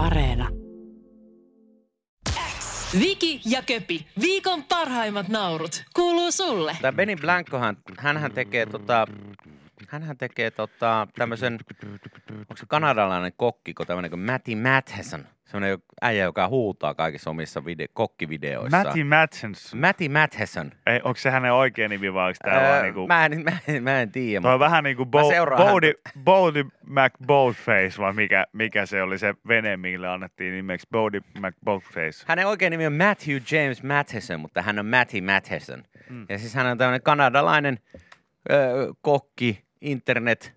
Areena. Viki ja Köpi, viikon parhaimmat naurut, kuuluu sulle. Tämä Benny Blancohan, hänhän tekee tota, hänhän tekee tota, tämmöisen, onko se kanadalainen kokkiko, tämmöinen kuin Matty Matheson. Semmoinen äijä, joka huutaa kaikissa omissa vide- kokkivideoissaan. Matty Matchens. Matty Matheson. Ei, onko se hänen oikea nimi vai onko tää Öö, vaan niinku... mä, en, mä, en, mä en tiedä. Toi on mutta- vähän niinku Bo- Bodie, Bodie McBoatface, vai mikä, mikä se oli se vene, mille annettiin nimeksi Bodie McBoatface. Hänen oikein nimi on Matthew James Matheson, mutta hän on Matty Matheson. Mm. Ja siis hän on tämmöinen kanadalainen kokki, internet,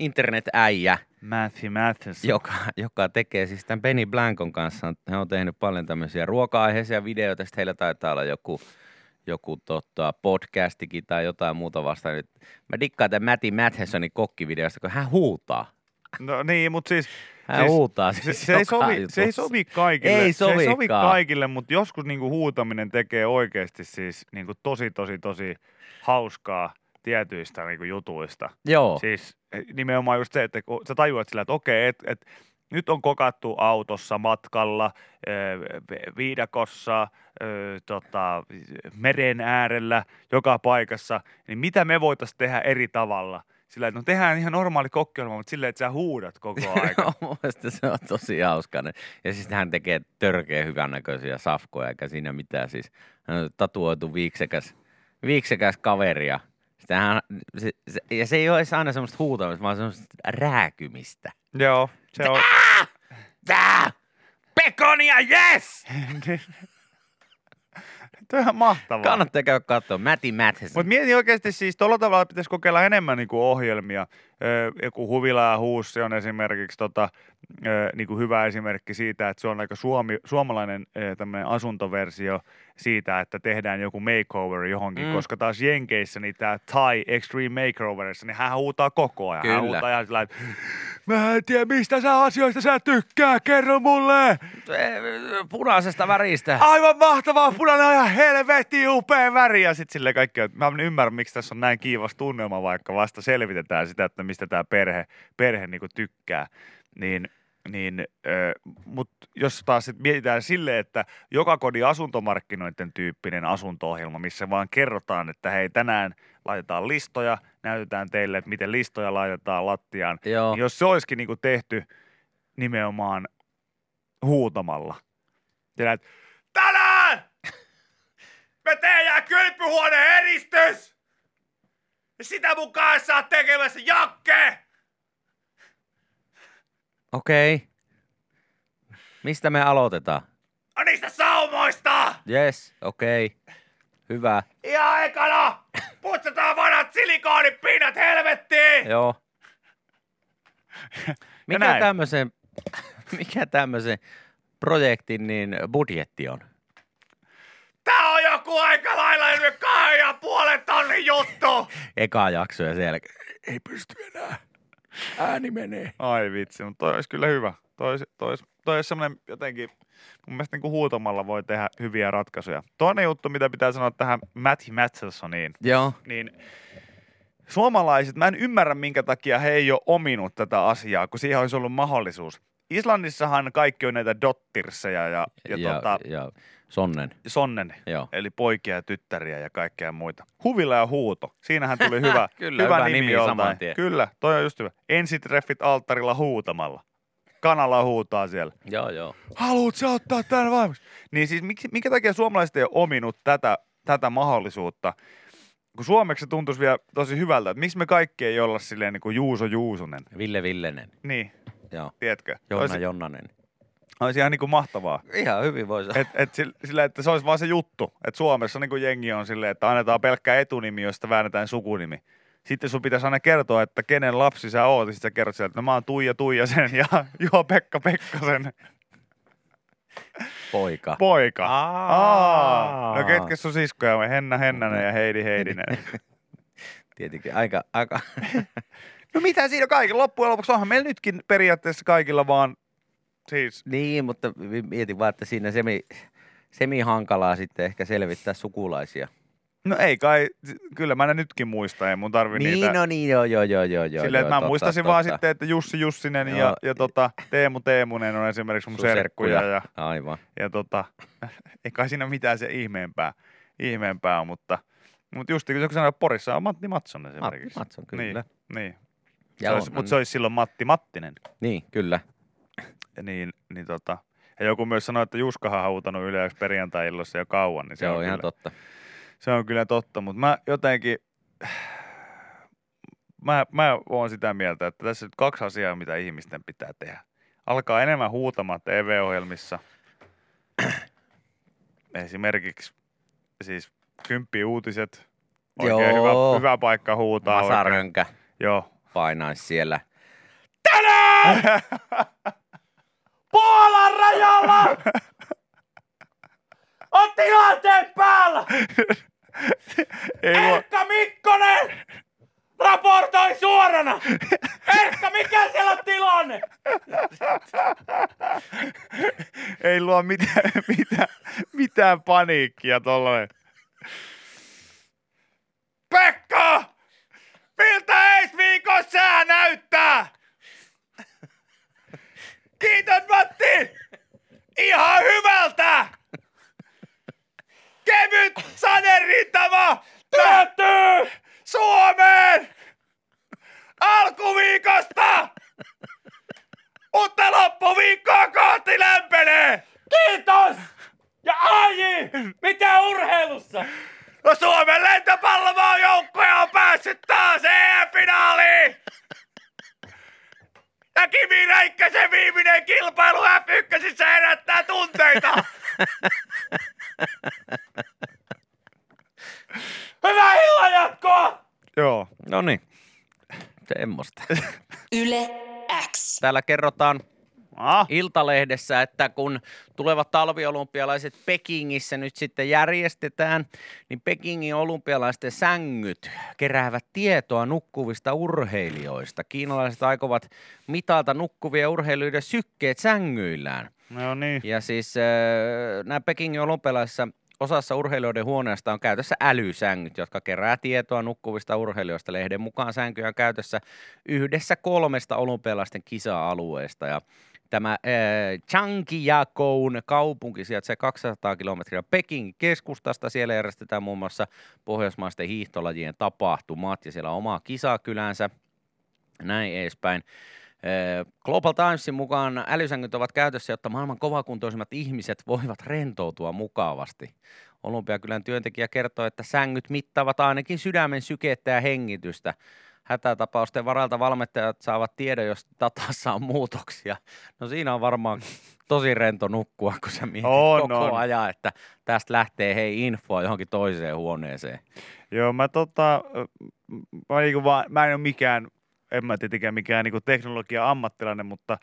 internet-äijä, Matthew Matheson. joka, joka tekee siis tämän Benny Blancon kanssa. He on tehnyt paljon tämmöisiä ruoka-aiheisia videoita, sitten heillä taitaa olla joku, joku tota, podcastikin tai jotain muuta vastaan. Nyt Mä dikkaan tämän Matty Mathesonin kokkivideosta, kun hän huutaa. No niin, mutta siis... Hän siis huutaa se, siis se, ei joka sovi, se ei sovi kaikille. Ei Se ei sovi kaikille, mutta joskus niinku huutaminen tekee oikeasti siis niinku tosi, tosi, tosi hauskaa tietyistä niinku jutuista. Joo. Siis eh, nimenomaan just se, että kun sä tajuat sillä, että okei, että et, nyt on kokattu autossa, matkalla, vi- viidakossa, ö, tota, meren äärellä, joka paikassa, niin mitä me voitaisiin tehdä eri tavalla? Sillä, että no tehdään ihan normaali kokkelma, mutta silleen, että sä huudat koko. Mun mielestä se on tosi hauska. Ja siis hän tekee törkeä hyvännäköisiä safkoja, eikä siinä mitään siis. Hän on tatuoitu viiksekäs, viiksekäs kaveria. Sitten hän, se, se, ja se ei ole aina semmoista huutamista, vaan semmoista rääkymistä. Joo, se on. Tää! Pekonia, yes! Tuo on ihan mahtavaa. Kannattaa käydä katsoa. Matty Matheson. Mutta mietin oikeasti siis, tuolla tavalla pitäisi kokeilla enemmän niinku ohjelmia. Joku Huvila ja Huussi on esimerkiksi tota, öö, niinku hyvä esimerkki siitä, että se on aika suomi, suomalainen tämmöinen asuntoversio siitä, että tehdään joku makeover johonkin, Mm. koska taas Jenkeissä niin tämä Thai Extreme Makeoverissa, niin hän huutaa koko ajan. Hän Kyllä. huutaa ihan sillä että mä en tiedä mistä sä asioista sä tykkää, kerro mulle! Punaisesta väristä. Aivan mahtavaa, punainen on ihan helvetti upea väri. Ja sitten sille kaikki, että mä en ymmärrä, miksi tässä on näin kiivas tunnelma, vaikka vasta selvitetään sitä, että mistä tämä perhe, perhe niinku tykkää. Niin, niin mutta jos taas sit mietitään silleen, että joka kodin asuntomarkkinoiden tyyppinen asunto-ohjelma, missä vaan kerrotaan, että hei tänään laitetaan listoja, näytetään teille, että miten listoja laitetaan lattiaan. Joo. Niin jos se olisikin niinku tehty nimenomaan huutamalla. Tiedät, tänään me tehdään kylpyhuoneen eristys! Ja sitä mun kanssa oot tekemässä Jakke! Okei. Mistä me aloitetaan? No niistä saumoista! Yes, okei. Hyvä. Ihan ekana! Putsataan vanhat silikoonipinnat helvettiin! Joo. Mikä näin. tämmöisen, mikä tämmöisen projektin niin budjetti on? Tää on joku aika lailla kahden ja puolen tonnin juttu! Eka jakso ja jälkeen, ei pysty enää. Ääni menee. Ai vitsi, mutta toi olisi kyllä hyvä. Toi olisi, toi olisi, toi olisi semmoinen jotenkin, mun mielestä niin kuin huutamalla voi tehdä hyviä ratkaisuja. Toinen juttu, mitä pitää sanoa tähän Matty Mathesoniin, Joo. niin suomalaiset, mä en ymmärrä minkä takia he ei ole ominut tätä asiaa, kun siihen olisi ollut mahdollisuus. Islannissahan kaikki on näitä dottirseja ja, ja, ja, tota, ja Sonnen. sonnen, Joo. eli poikia ja tyttäriä ja kaikkea muita. Huvila ja huuto. Siinähän tuli hyvä, Kyllä, hyvä, hyvä nimi, nimi saman tien. Kyllä, toi on just hyvä. Ensitreffit alttarilla huutamalla. Kanalla huutaa siellä. Joo, joo. Haluut sä ottaa tämän vaimoksi? Niin siis miksi, minkä takia suomalaiset ei ole ominut tätä, tätä mahdollisuutta? Kun suomeksi se tuntuisi vielä tosi hyvältä, että miksi me kaikki ei olla silleen niin kuin Juuso Juusonen. Ville Villenen. Niin, Joo. tiedätkö? Jonna olisi, Jonnanen. Olisi ihan niin kuin mahtavaa. Ihan hyvin voi sanoa. Et, et sillä, että se olisi vaan se juttu. Että Suomessa niin kuin jengi on silleen, että annetaan pelkkä etunimi, josta väännetään sukunimi. Sitten sun pitäisi aina kertoa, että kenen lapsi sä oot. Ja Sitten sä kerrot sieltä, että no mä oon Tuija Tuijasen ja Juha Pekka Pekkasen Poika. poika. Aa. Aa. No ketkä sun siskoja? Henna Hennänen ja Heidi Heidinen. Tietenkin aika, aika. no mitä siinä kaikilla? Loppujen lopuksi onhan meillä nytkin periaatteessa kaikilla vaan siis niin, mutta mietin vaan, että siinä semi, semi hankalaa sitten ehkä selvittää sukulaisia. No ei kai, kyllä mä ne nytkin muistan, ei mun tarvi Niin, niitä. no niin, joo, joo, joo, joo. joo, Silleen, että mä totta, muistasin totta. vaan sitten, että Jussi Jussinen ja, Joo. ja tota, Teemu Teemunen on esimerkiksi mun serkkuja. serkkuja. Ja, Aivan. ja tota, ei kai siinä mitään se ihmeempää, ihmeempää on, mutta, mutta just kun sanoin, Porissa on Matti Matti esimerkiksi. Matson, kyllä. Niin, niin. Ja Se olisi, on- mutta se olisi silloin Matti Mattinen. Niin, kyllä. Niin, niin tota, ja joku myös sanoi, että Juskahan on huutanut yleensä perjantai-illoissa jo kauan, niin se, Se on ihan kyllä, totta. se on kyllä totta, mutta mä jotenkin, mä, mä oon sitä mieltä, että tässä on nyt kaksi asiaa, mitä ihmisten pitää tehdä. Alkaa enemmän huutamaan TV-ohjelmissa. Esimerkiksi siis kymppi uutiset. Oikein Joo. hyvä, hyvä paikka huutaa. Masarönkä Joo. painaisi siellä. Puolan rajalla on tilanteen päällä. Ei Erkka Mikkonen raportoi suorana. Erkka, mikä siellä on tilanne? ei luo mitään, mitään, mitään paniikkia tollanen. Pekka! Miltä ensi viikon sää näyttää? Kiitos Matti! Ihan hyvältä! Kevyt saderintama päättyy Suomeen! Alkuviikosta! Mutta loppuviikkoa kohti lämpenee! Kiitos! Ja Aji, mitä urheilussa? No Suomen lentopallomaajoukkue on päässyt taas EM-finaaliin! Ja Kimi Räikkösen viimeinen kilpailu F1 herättää tunteita! Hyvää illan jatkoa! Joo. No niin, semmoista. Yle X. Täällä kerrotaan Ah, Iltalehdessä, että kun tulevat talviolympialaiset Pekingissä nyt sitten järjestetään, niin Pekingin olympialaisten sängyt keräävät tietoa nukkuvista urheilijoista. Kiinalaiset aikovat mitata nukkuvia urheilijoiden sykkeet sängyillään. no niin. Ja siis äh, nämä Pekingin olympialaisissa osassa urheilijoiden huoneesta on käytössä älysängyt, jotka kerää tietoa nukkuvista urheilijoista. Lehden mukaan sänkyjä on käytössä yhdessä kolmesta olympialaisten kisa-alueesta. Ja tämä äh, Changiakoun kaupunki sijaitsee 200 kilometriä Pekingin keskustasta. Siellä järjestetään muun muassa pohjoismaisten hiihtolajien tapahtumat ja siellä on oma kisakylänsä. Näin edespäin. Eh, Global Timesin mukaan älysängyt ovat käytössä, jotta maailman kovakuntoisimmat ihmiset voivat rentoutua mukavasti. Olympiakylän työntekijä kertoo, että sängyt mittaavat ainakin sydämen sykettä ja hengitystä. Hätätapausten varalta valmentajat saavat tiedon, jos datassa on muutoksia. No siinä on varmaan tosi rento nukkua, kun sä mietit On, koko on. ajan, että tästä lähtee hei infoa johonkin toiseen huoneeseen. Joo, mä tota, mä, niinku vaan, mä en ole mikään, en mä tietenkään mikään niinku teknologia-ammattilainen, mutta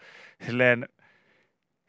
silleen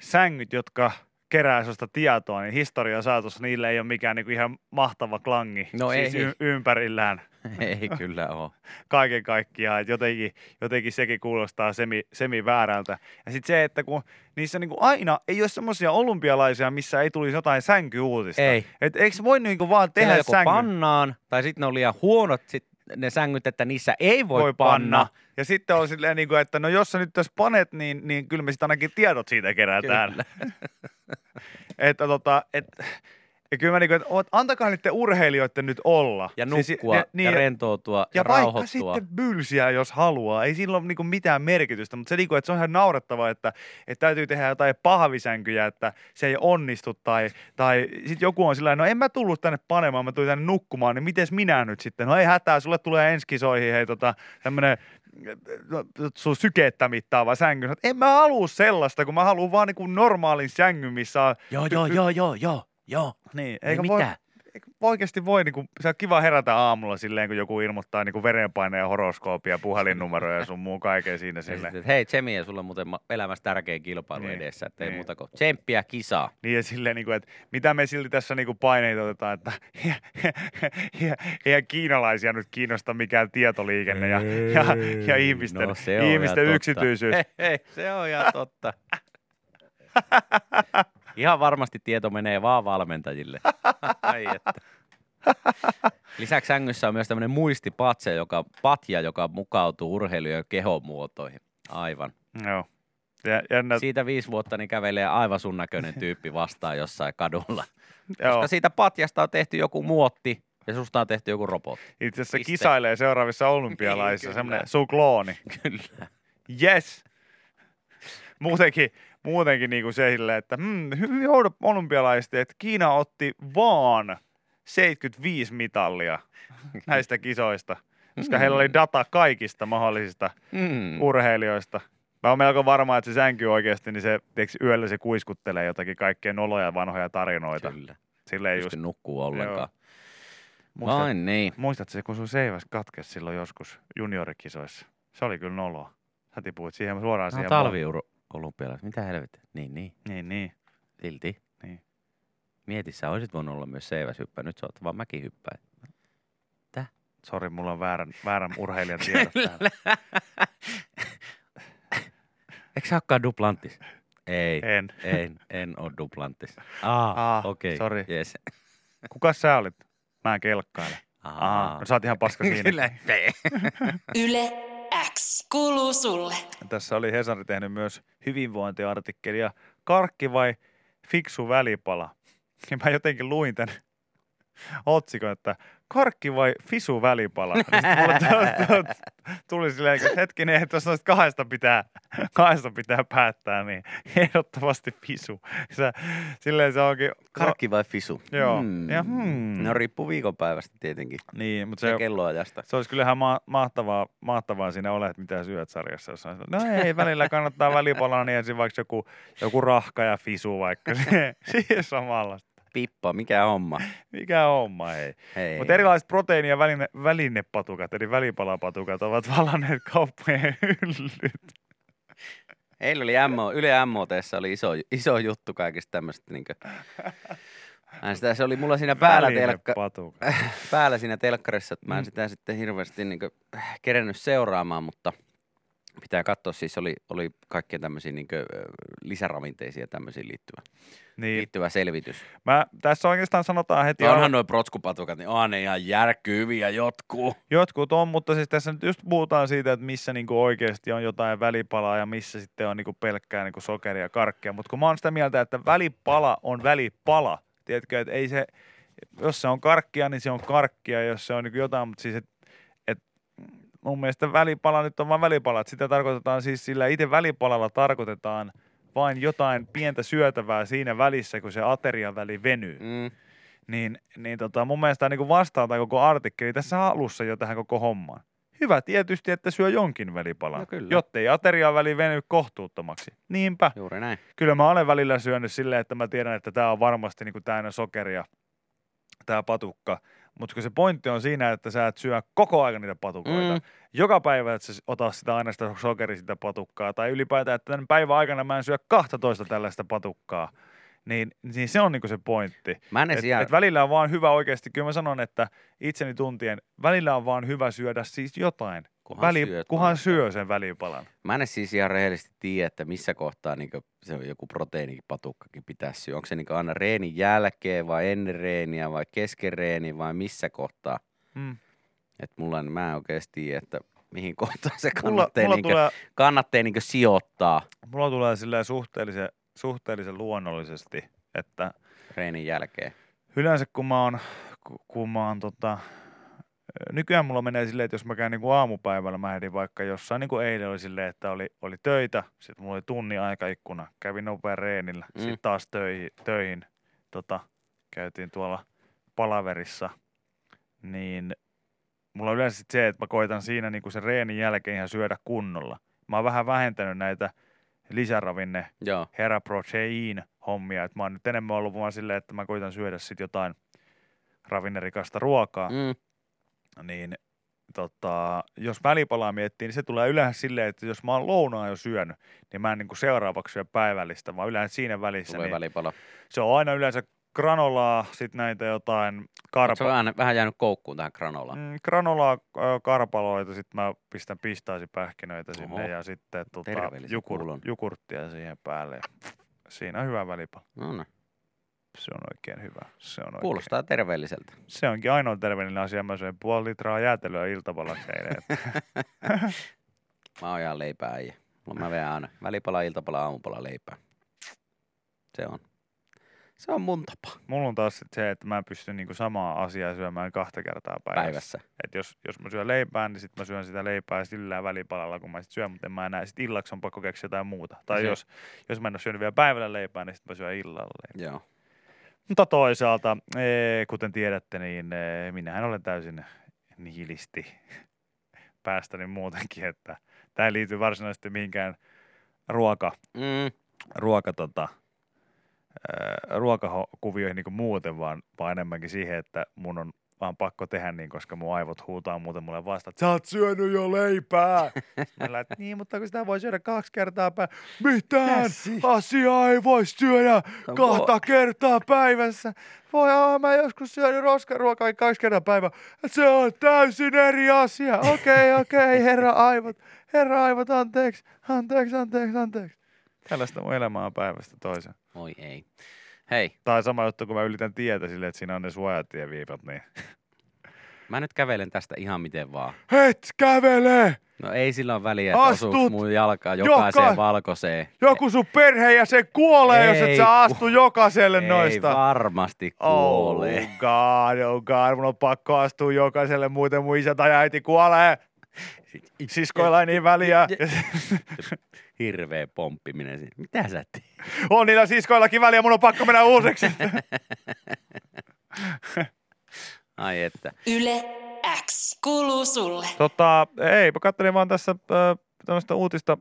sängyt, jotka kerää sellaista tietoa, niin historian saatossa niillä ei ole mikään niinku ihan mahtava klangi No siis ei. y- ympärillään Ei kyllä ole. kaiken kaikkiaan. Et jotenkin, jotenkin sekin kuulostaa semi, semi väärältä. Ja sitten se, että kun niissä niinku aina ei ole semmoisia olympialaisia, missä ei tulisi jotain sänkyuutista. Ei. Et eikö se voi niinku vaan Tehdä joko sängy? pannaan, tai sitten ne on liian huonot sit ne sängyt, että niissä ei voi, voi panna. panna. Ja sitten on silleen, niin kuin, että no jos sä nyt tässä panet, niin, niin kyllä me sitten ainakin tiedot siitä kerätään. Kyllä. että tota, et, ja kyllä mä niin kuin, että antakaa niiden urheilijoiden nyt olla. Ja Siis nukkua ne- niin, ja rentoutua ja, ja vaikka rauhoittua. sitten bylsiä, jos haluaa. Ei sillä ole niinku mitään merkitystä, mutta se, niinku, että se on ihan naurettavaa, että, että täytyy tehdä jotain pahvisänkyjä, että se ei onnistu. Tai, tai sitten joku on sillä no en mä tullut tänne panemaan, mä tulin tänne nukkumaan, niin miten minä nyt sitten? No ei hätää, sulle tulee ensi kisoihin hei, tota, tämmönen no, sun sykettä mittaava sänky. En mä halua sellaista, kun mä haluan vaan niinku normaalin sängyn, missä on... Joo, joo, joo, joo, joo, joo. Niin, Ei eikä voi, mitään. eikö oikeasti voi, niinku, se on kiva herätä aamulla silleen, kun joku ilmoittaa niinku verenpaineen ja horoskoopia, puhelinnumeroja ja sun muun kaiken siinä Ja silleen. sitten, hei Tsemi, sulla on muuten elämässä tärkein kilpailu Niin, edessä, että ei niin. muuta kuin tsemppiä kisaa. Niin ja silleen, niinku, että mitä me silti tässä niinku paineita otetaan, että eihän kiinalaisia nyt kiinnosta mikään tietoliikenne ja, ja, ja ihmisten, no, se on ihmisten yksityisyys. Hei, hei, se on ihan totta. Ihan varmasti tieto menee vaan valmentajille. Ai että. Lisäksi sängyssä on myös tämmöinen muistipatse, joka, patja, joka mukautuu urheilijoiden kehomuotoihin. Aivan. Joo. Ja, jännä, Siitä viisi vuotta niin kävelee aivan sun näköinen tyyppi vastaan jossain kadulla. joo. Koska siitä patjasta on tehty joku muotti ja susta on tehty joku robotti. Itse asiassa Piste. kisailee seuraavissa olympialaisissa Niin, semmoinen sun klooni. Kyllä. Yes. Muutenkin, muutenkin niin kuin se silleen, että hmm, hyvin olympialaiset, että Kiina otti vaan 75 mitallia näistä kisoista, koska heillä oli data kaikista mahdollisista Mm. urheilijoista. Mä oon melko varma, että se sänky oikeasti, niin se tiiäks, yöllä se kuiskuttelee jotakin kaikkea noloja vanhoja tarinoita. Kyllä. Silleen Ei just, nukkuu ollenkaan. muistat, Vain niin. muistatko se, kun sun seiväs katkesi silloin joskus juniorikisoissa? Se oli kyllä noloa. Sä tipuit siihen suoraan No, siihen. talviuru olympialaiset. Mitä helvettiä? Niin, niin. Niin, niin. Silti. Niin. Mieti, sä olisit voinut olla myös seiväshyppää. Nyt sä oot vaan mäkihyppäjä. Sori, mulla on väärän, väärän urheilijan tiedot täällä. Eikö sä olekaan duplantis? Ei. En. En, en ole duplantis. Aa, Aa, okei. sori. Yes. Kukas sä olit? Mä en kelkkaile. Aa. Aha, no sä oot ihan paska siinä. Kyllä. Yle X kuuluu sulle. Tässä oli Hesari tehnyt myös hyvinvointiartikkelia. Karkki vai fiksu välipala? Ja mä jotenkin luin tämän otsikon, että karkki vai fisu välipala? Ja mulle tu- tuli silleen, että hetkinen, että jos noista kahdesta pitää, kahdesta pitää päättää, niin ehdottomasti fisu. Sä, silleen se onkin... Karkki vai fisu? Joo. Ja hmm. No riippuu viikonpäivästä tietenkin. Niin, mutta Se se, kelloajasta. se olisi kyllähän ma- mahtavaa, mahtavaa siinä ole, että mitä syöt sarjassa. Jos on, no ei, välillä kannattaa välipalaa, niin ensin vaikka joku, joku rahka ja fisu vaikka. Siihen samalla. Pippa, mikä homma? Mikä homma, hei. Hei. Mutta erilaiset proteiini- ja väline, välinepatukat, eli välipalapatukat, ovat valanneet kauppojen hyllyt. Eilen oli MO, Yle MOTssa oli iso, iso juttu kaikista tämmöistä. Niin Mä en sitä, se oli mulla siinä päällä, telkka, päällä siinä telkkarissa, että mä en Mm. sitä sitten hirveästi niin kerennyt seuraamaan, mutta pitää katsoa, siis oli, oli kaikkea tämmöisiä niin lisäravinteisia tämmöisiin liittyvä, Niin. liittyvä selvitys. Mä, tässä oikeastaan sanotaan heti, Ja al- onhan noin protskupatukat, niin onhan ne ihan järkyviä jotkut. jotkut on, mutta siis tässä nyt just puhutaan siitä, että missä niinku oikeasti on jotain välipalaa ja missä sitten on niinku pelkkää niinku sokeria ja karkkia. Mutta kun mä oon sitä mieltä, että välipala on välipala, tiedätkö, että ei se, jos se on karkkia, niin se on karkkia, jos se on niinku jotain, mutta siis, että et, mun mielestä välipala nyt on vain välipala, että sitä tarkoitetaan siis sillä itse välipalalla tarkoitetaan vain jotain pientä syötävää siinä välissä, kun se aterian väli venyy Mm. niin, niin tota, mun mielestä niin vastaa tämä koko artikkeli tässä alussa jo tähän koko hommaan. Hyvä tietysti, että syö jonkin välipalan, No kyllä. jottei aterian väli veny kohtuuttomaksi. Niinpä. Juuri näin. Kyllä mä olen välillä syönyt silleen, että mä tiedän, että tämä on varmasti niin täynnä sokeria, tämä patukka. Mutta kun se pointti on siinä, että sä et syö koko ajan niitä patukoita. Mm. Joka päivä et sä ota sitä aina sitä sokeri sitä patukkaa. Tai ylipäätään, että tämän päivän aikana mä en syö 12 tällaista patukkaa. Niin, niin se on niinku se pointti. Mä en Et, jää- et välillä on vaan hyvä oikeasti, kyllä mä sanon, että itseni tuntien, välillä on vaan hyvä syödä siis jotain, Kunhan väli, syöt kunhan syö sen välipalan. Mä en siis ihan rehellisesti tiedä, että missä kohtaa niin se joku proteiinipatukkakin pitäisi syödä. Onko se niin aina reenin jälkeen vai ennen reeniä vai kesken reeniä vai missä kohtaa? Mm. Et mulla en, mä en oikeasti tiedä, että mihin kohtaan se Mulla, kannattaa, mulla, niin tulee, kannattaa niin sijoittaa mulla tulee silleen suhteellisen, suhteellisen luonnollisesti, että reenin jälkeen. yleensä kun mä oon, ku- kun mä oon tota, nykyään mulla menee silleen, että jos mä käyn niin kuin aamupäivällä, mä ehdin vaikka jossain, niin kuin eilen oli silleen, että oli, oli töitä, sitten mulla oli tunnin aikaikkuna, kävin nopea reenillä, Mm. sitten taas töihin, töihin tota, käytiin tuolla palaverissa, niin mulla on yleensä sit se, että mä koitan siinä niin kuin sen reenin jälkeen ihan syödä kunnolla. Mä oon vähän vähentänyt näitä lisäravinne Joo. Hera Protein hommia. Et mä oon nyt enemmän ollut vaan silleen, että mä koitan syödä sit jotain ravinnerikasta ruokaa. Mm. Niin tota, jos välipalaa miettii, niin se tulee yleensä silleen, että jos mä oon lounaa jo syönyt, niin mä en niin seuraavaksi syö päivällistä, vaan yleensä siinä välissä. Tulee Niin välipala. se on aina yleensä granolaa, sitten näitä jotain Se on vähän, vähän jäänyt koukkuun tähän granolaan. mm, granolaa, karpaloita, sitten mä pistän pistaasipähkinöitä sinne Oho. ja sitten tota, jukur, jukurttia siihen päälle. Siinä on hyvä välipala. No, no. Se on oikein hyvä. Se on oikein. Kuulostaa terveelliseltä. Se onkin ainoa terveellinen asia. Mä söin puoli litraa jäätelöä iltapalaksi eilen. Mä oon ihan leipää äijä. Mulla mä vedän aina välipala, iltapala, aamupala leipää. Se on. Se on mun tapa Mulla on taas sit se, että mä pystyn niinku samaa asiaa syömään kahta kertaa päivässä. päivässä. Et jos, jos mä syön leipää, niin sit mä syön sitä leipää sillä välipalalla, kun mä sit syön, mutta en mä enää. Sit illaksi on pakko keksiä jotain muuta. Tai Se- jos, jos mä en ole syönyt vielä päivällä leipää, niin sit mä syön illalla leipää. Joo. Mutta toisaalta, ee, kuten tiedätte, niin ee, minähän olen täysin nihilisti päästäni muutenkin, että tämä ei liity varsinaisesti mihinkään ruoka, Mm, ruoka tota, ää, ruokakuvioihin niin muuten, vaan, vaan enemmänkin siihen, että mun on vaan pakko tehdä niin, koska mun aivot huutaa muuten mulle vasta, että sä oot syönyt jo leipää. Mä lät, niin, mutta kun sitä voi syödä kaksi kertaa päivässä. Mitään Käsi. asiaa ei voi syödä No kahta kertaa päivässä. Voi aah, mä joskus syönyt roskaruokaa kaksi kertaa päivä. Se on täysin eri asia. Okei, okei, herra aivot. Herra aivot, anteeksi, anteeksi, anteeksi, anteeksi. Tällaista mun elämää on päivästä toiseen. oi ei. Hei, Tai sama juttu, kun mä ylitän tietä silleen, että siinä on ne suojatieviivat, niin mä nyt kävelen tästä ihan miten vaan. et kävele! No ei sillä ole väliä, että Astut osuuks mun jalka jokaiseen joka- valkoiseen. Joku sun perhe ja se kuolee, jos et Ei sä astu jokaiselle Ei noista. varmasti Oh kuole. god, oh god, mun on pakko astua jokaiselle, muuten mun isä tai äiti kuolee. Siskoilla ei niin väliä. Hirveä pomppiminen. Mitä sä teet? On niillä siskoillakin väliä, mun on pakko mennä uusiksi. Ai että. Yle X kuuluu sulle. tota, ei, mä katselin vaan tässä äh, tämmöistä uutista.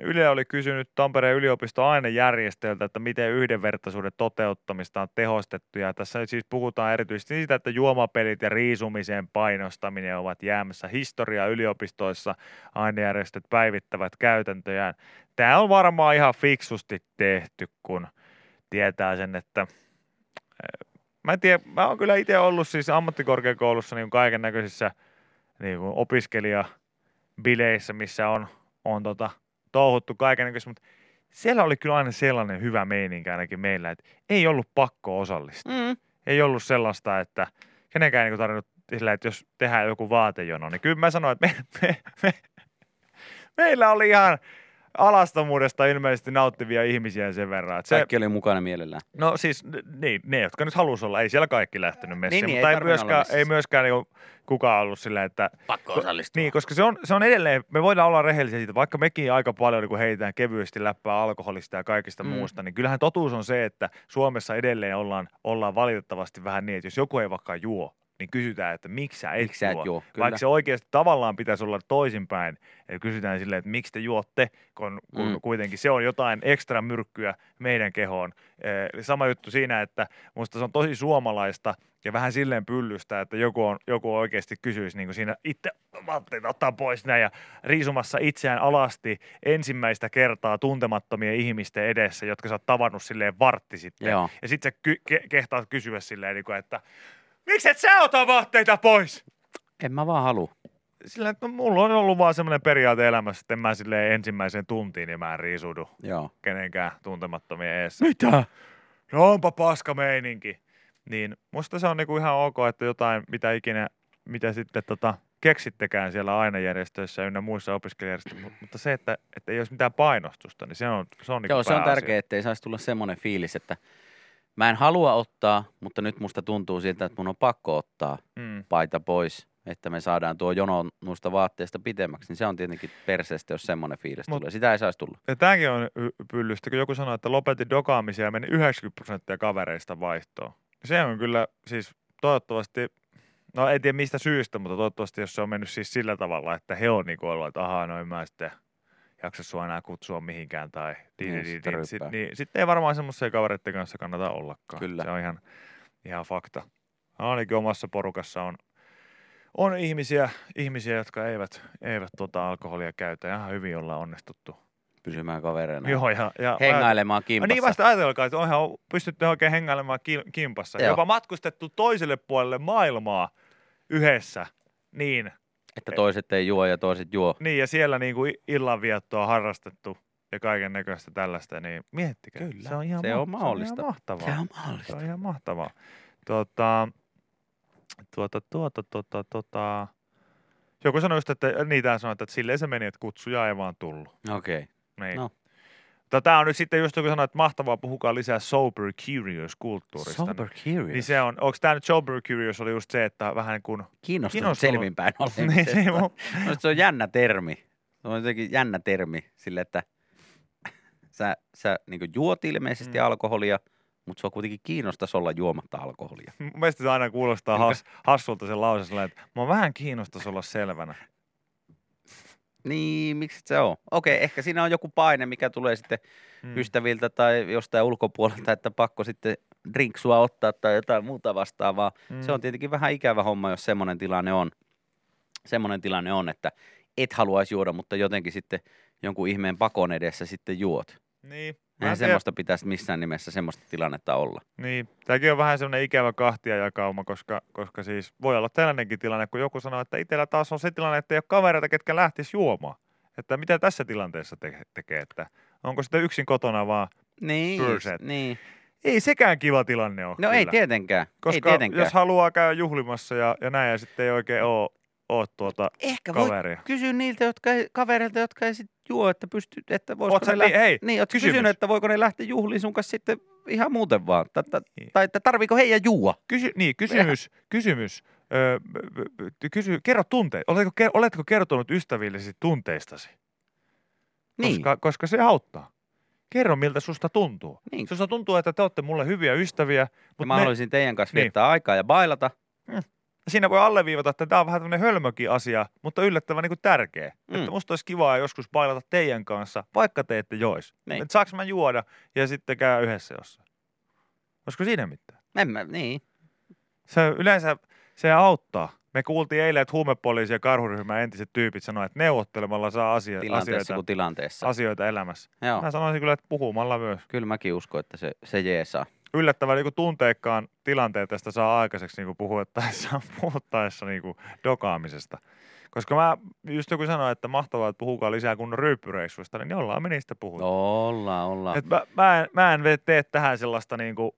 Yle oli kysynyt Tampereen yliopiston ainejärjestöiltä, että miten yhdenvertaisuuden toteuttamista on tehostettu. Ja tässä nyt siis puhutaan erityisesti siitä, että juomapelit ja riisumiseen painostaminen ovat jäämässä historiaa yliopistoissa. Ainejärjestöt päivittävät käytäntöjään. Tämä on varmaan ihan fiksusti tehty, kun tietää sen, että äh, mä en tiedä, mä oon kyllä itse ollut siis ammattikorkeakoulussa niin kaiken näköisissä niin kuin opiskelijabileissä, missä on, on tota, touhuttu kaiken mutta siellä oli kyllä aina sellainen hyvä meininki ainakin meillä, että ei ollut pakko osallistua. Mm. Ei ollut sellaista, että kenenkään ei tarvinnut sillä, että jos tehdään joku vaatejono, niin kyllä mä sanoin, että me, me, me, meillä oli ihan alastomuudesta ilmeisesti nauttivia ihmisiä sen verran. Että se, Kaikki oli mukana mielellään. No siis niin, ne, jotka nyt halusi olla, ei siellä kaikki lähtenyt messiin, Niin, niin, mutta ei ei, myöskään, ei myöskään niin kukaan ollut silleen, että Pakko osallistua. niin, koska se on, se on edelleen, me voidaan olla rehellisiä siitä, vaikka mekin aika paljon niin heitetään kevyesti läppää alkoholista ja kaikista mm. muusta, niin kyllähän totuus on se, että Suomessa edelleen ollaan, ollaan valitettavasti vähän niin, että jos joku ei vaikka juo, niin kysytään, että miksi sä et, Miksi sä et juo. juo, kyllä. Vaikka se oikeasti tavallaan pitäisi olla toisinpäin. Eli kysytään silleen, että miksi te juotte, kun, kun Mm. kuitenkin se on jotain ekstra myrkkyä meidän kehoon. Eli sama juttu siinä, että musta se on tosi suomalaista ja vähän silleen pyllystä, että joku, on, joku oikeasti kysyisi niin kuin siinä itse vaatteita ottaa pois näin ja riisumassa itseään alasti ensimmäistä kertaa tuntemattomien ihmisten edessä, jotka sä oot tavannut silleen vartti sitten. Joo. Ja sitten sä ky- ke- kehtaat kysyä silleen, niin että miksi et sä ota vaatteita pois? En mä vaan halua. Sillä että mulla on ollut vaan semmoinen periaate elämässä, että en mä silleen ensimmäiseen tuntiin, niin mä en riisudu Joo. kenenkään tuntemattomien eessä. Mitä? No onpa paska meininki. Niin musta se on niinku ihan ok, että jotain, mitä ikinä, mitä sitten tota, keksittekään siellä ainejärjestöissä ynnä muissa opiskelijärjestöissä, Mut- mutta se, että, että ei olisi mitään painostusta, niin se on, se on niinku Joo, se on tärkeää, ettei saisi tulla semmoinen fiilis, että mä en halua ottaa, mutta nyt musta tuntuu siltä, että mun on pakko ottaa Mm. paita pois, että me saadaan tuo jono noista vaatteista pitemmäksi, niin se on tietenkin perseestä, jos semmoinen fiilis Mut- tulee. Sitä ei saisi tulla. Ja tämäkin on pyllystä, kun joku sanoi, että lopetin dokaamisia ja meni 90 prosenttia kavereista vaihtoon. Se on kyllä siis toivottavasti, no en tiedä mistä syystä, mutta toivottavasti jos se on mennyt siis sillä tavalla, että he on niin ollut, että ahaa, noin mä sitten jaksa sua enää kutsua mihinkään tai Niin, di, sitten di. Sit, niin, sitten ei varmaan semmoisia kavereiden kanssa kannata ollakaan. Kyllä. Se on ihan, ihan fakta. Ainakin omassa porukassa on, on ihmisiä, ihmisiä, jotka eivät, eivät tota alkoholia käytä. Ihan hyvin ollaan onnistuttu. Pysymään kavereina. Joo, ja, ja Hengailemaan No kimpassa. niin vasta ajatelkaa, että onhan pystytty oikein hengailemaan ki- kimpassa. Joo. Jopa matkustettu toiselle puolelle maailmaa yhdessä. Niin, Että toiset ei juo ja toiset juo. niin ja siellä niin kuin illanviettoa harrastettu ja kaiken näköistä tällaista, niin miettikää. Kyllä, se on ihan, se on ma- mahdollista. Se on ihan mahtavaa. Se on Se mahdollista. on ihan mahtavaa. Tuota, tuota, tuota, tuota, tuota. Joku sanoi just, että niitä sanoi, että silleen se meni, että kutsuja ei vaan tullut. Okei. Okay. Niin. No. Tämä on nyt sitten just joku sanoi, että mahtavaa, puhukaa lisää sober curious kulttuurista. Sober curious. Niin se on, onko tämä nyt sober curious oli just se, että vähän niin kuin, Kiinnostunut Kiinnostunut. selvinpäin niin se, olemisesta. mu- No, se on jännä termi. Se on jotenkin jännä termi sille, että sä, sä niin juot ilmeisesti Mm. alkoholia, mutta se on kuitenkin kiinnostaisi olla juomatta alkoholia. mun mielestä se aina kuulostaa has, hassulta sen lause että mä vähän kiinnostaisi olla selvänä. Niin, miksi se on? Okei, ehkä siinä on joku paine, mikä tulee sitten Mm. mm. ystäviltä tai jostain ulkopuolelta, että pakko sitten drinksua ottaa tai jotain muuta vastaavaa. Mm. Se on tietenkin vähän ikävä homma, jos semmoinen tilanne on. Semmoinen tilanne on, että et haluaisi juoda, mutta jotenkin sitten jonkun ihmeen pakon edessä sitten juot. Niin. Mä Eihän tiedä- semmoista pitäisi missään nimessä semmoista tilannetta olla. Niin, tämäkin on vähän semmoinen ikävä kahtiajakauma, koska, koska siis voi olla tällainenkin tilanne, kun joku sanoo, että itsellä taas on se tilanne, että ei ole kavereita, ketkä lähtis juomaan. Että mitä tässä tilanteessa te- tekee, että onko sitten yksin kotona vaan, Niin, Pyrset. niin. ei sekään kiva tilanne ole No kyllä. ei tietenkään, Koska ei tietenkään. jos haluaa käydä juhlimassa ja, ja näin ja sitten ei oikein ole, ole tuota Ehkä voi kaveria. kysyä niiltä jotka ei, kavereilta, jotka ei sit juo, että pystyy, että voisiko Oot ne niin, lähteä, hei, niin, kysymys. kysynyt, että voiko ne lähteä juhliin sun kanssa sitten ihan muuten vaan? Tai, tai, Niin. tai että tarviiko heidän juua? Kysy, niin, kysymys, kysymys. Öö, kysy, kerro tunteet. Oletko, oletko kertonut ystävillesi tunteistasi? Niin, Koska, koska se auttaa. Kerro, miltä susta tuntuu. niin. Susta tuntuu, että te olette mulle hyviä ystäviä, Ja mutta mä me, haluaisin teidän kanssa Niin. viettää aikaa ja bailata. Siinä voi alleviivata, että tämä on vähän tämmöinen hölmökin asia, mutta yllättävän niin kuin tärkeä. Mm. Että musta olisi kivaa joskus bailata teidän kanssa, vaikka te ette jois. Niin. Että saaks mä juoda ja sitten käy yhdessä jossain. Olisiko siinä mitään? En mä, niin. Se yleensä se auttaa. Me kuultiin eilen, että huumepoliisi ja karhuryhmän entiset tyypit sanoivat, että neuvottelemalla saa asia, Tilanteessa asioita, kuin tilanteessa. asioita elämässä. Joo, Mä sanoisin kyllä, että puhumalla myös. kyllä mäkin uskon, että se, se jeesaa. Yllättävän niin tunteikkaan tilanteen tästä saa aikaiseksi niin puhuttaessa, puhuttaessa niin dokaamisesta. Koska mä just joku sanoi, että mahtavaa, että puhukaa lisää kunnon ryyppyreissuista, niin ollaan me niistä puhuttu. Ollaan, ollaan. Et mä, mä, en, mä en tee tähän sellaista niin kuin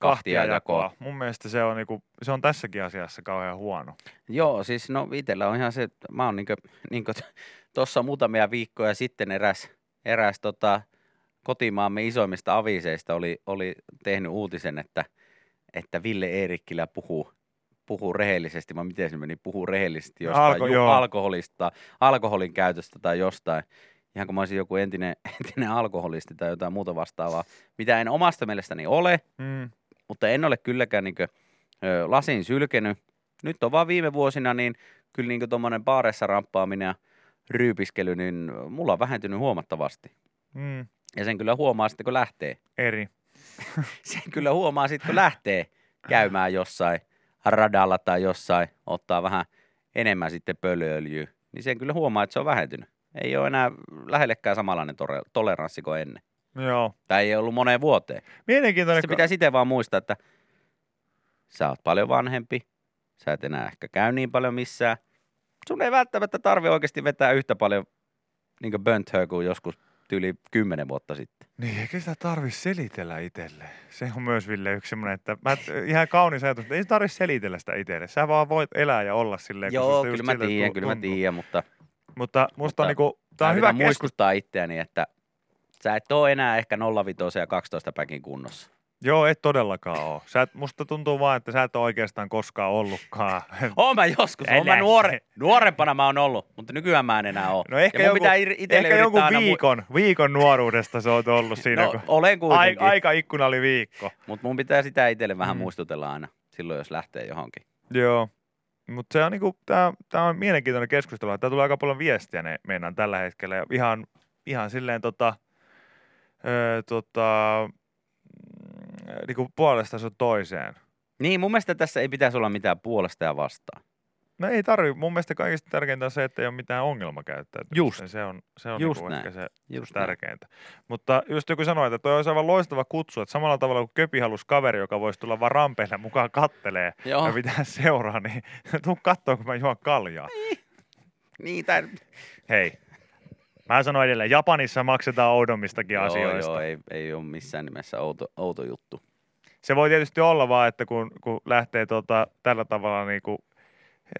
kahtiajakoa. Kahtiajakoa. Mun mielestä se on, niin kuin, se on tässäkin asiassa kauhean huono. Joo, siis no itellä on ihan se, että mä oon niinkö, niinkö tuossa muutamia viikkoja sitten eräs, eräs tota, kotimaamme isoimmista aviseista oli, oli tehnyt uutisen, että, että Ville Eerikkilä puhuu, puhuu rehellisesti, vai miten se meni, puhuu rehellisesti jostain Alko- ju- alkoholista, alkoholin käytöstä tai jostain. Ihan kuin mä olisin joku entinen, entinen alkoholisti tai jotain muuta vastaavaa, mitä en omasta mielestäni ole, Mm. mutta en ole kylläkään niin lasin sylkenyt. Nyt on vaan viime vuosina niin kyllä niin tuommoinen baaressa ramppaaminen ja ryypiskely, niin mulla on vähentynyt huomattavasti. Mm. Ja sen kyllä huomaa sitten, kun lähtee. Eri. Sen kyllä huomaa sitten, kun lähtee käymään jossain radalla tai jossain, ottaa vähän enemmän sitten pölyöljyä. Niin sen kyllä huomaa, että se on vähentynyt. Ei ole enää lähellekään samanlainen toleranssi kuin ennen. Joo. Tai ei ollut moneen vuoteen. Mielenkiintoinen. Sitten pitää itse vaan muistaa, että sä oot paljon vanhempi, sä et enää ehkä käy niin paljon missään. Sun ei välttämättä tarvi oikeasti vetää yhtä paljon niin bönthöä kuin joskus tyyli kymmenen vuotta sitten. Niin, eikä sitä tarvi selitellä itselle. Se on myös Ville yksi semmoinen, että mä, ihan kaunis ajatus, että ei tarvi selitellä sitä itselle. Sä vaan voit elää ja olla silleen, Joo, kyllä mä tiedän, kyllä mä tiedän, mutta Mutta musta on Mutta niinku, tää on hyvä muistuttaa itseäni, että sä et ole enää ehkä 05 ja 12 päkin kunnossa. Joo, et todellakaan oo. Sä et, musta tuntuu vaan, että sä et ole oikeastaan koskaan ollutkaan. Oon mä joskus, oon mä nuore, nuorempana mä oon ollut, mutta nykyään mä en enää ole. No ehkä, ja joku, pitää ehkä jonkun yrittää aina mu- viikon, viikon nuoruudesta se on ollut siinä, No, kun olen ai, kuitenkin. aikaikkuna oli viikko. Mutta mun pitää sitä itselle vähän Mm. muistutella aina silloin, jos lähtee johonkin. Joo. Mutta se on niinku, tää, tää on mielenkiintoinen keskustelu. Tää tulee aika paljon viestiä ne meinaan tällä hetkellä. Ja ihan, ihan silleen tota, öö, tota, mm, niinku puolesta sun toiseen. Niin, mun mielestä tässä ei pitäisi olla mitään puolesta ja vastaan. No ei tarvi. Mun mielestä kaikista tärkeintä on se, että ei ole mitään ongelmakäyttäytymistä. Just. Se on, se on Just niinku näin. ehkä se Just näin. tärkeintä. Mutta just joku sanoi, että toi olisi aivan loistava kutsu, että samalla tavalla kuin Köpi halusi kaveri, joka voisi tulla vaan rampeille mukaan kattelee Joo, ja pitää seuraa, niin tuu kattoo, kun mä juon kaljaa. niin, tai Hei, Mä sanon edelleen, Japanissa maksetaan oudommistakin Joo, asioista. joo, ei, ei ole missään nimessä outo, outo juttu. Se voi tietysti olla vaan, että kun, kun lähtee tota, tällä tavalla niin kuin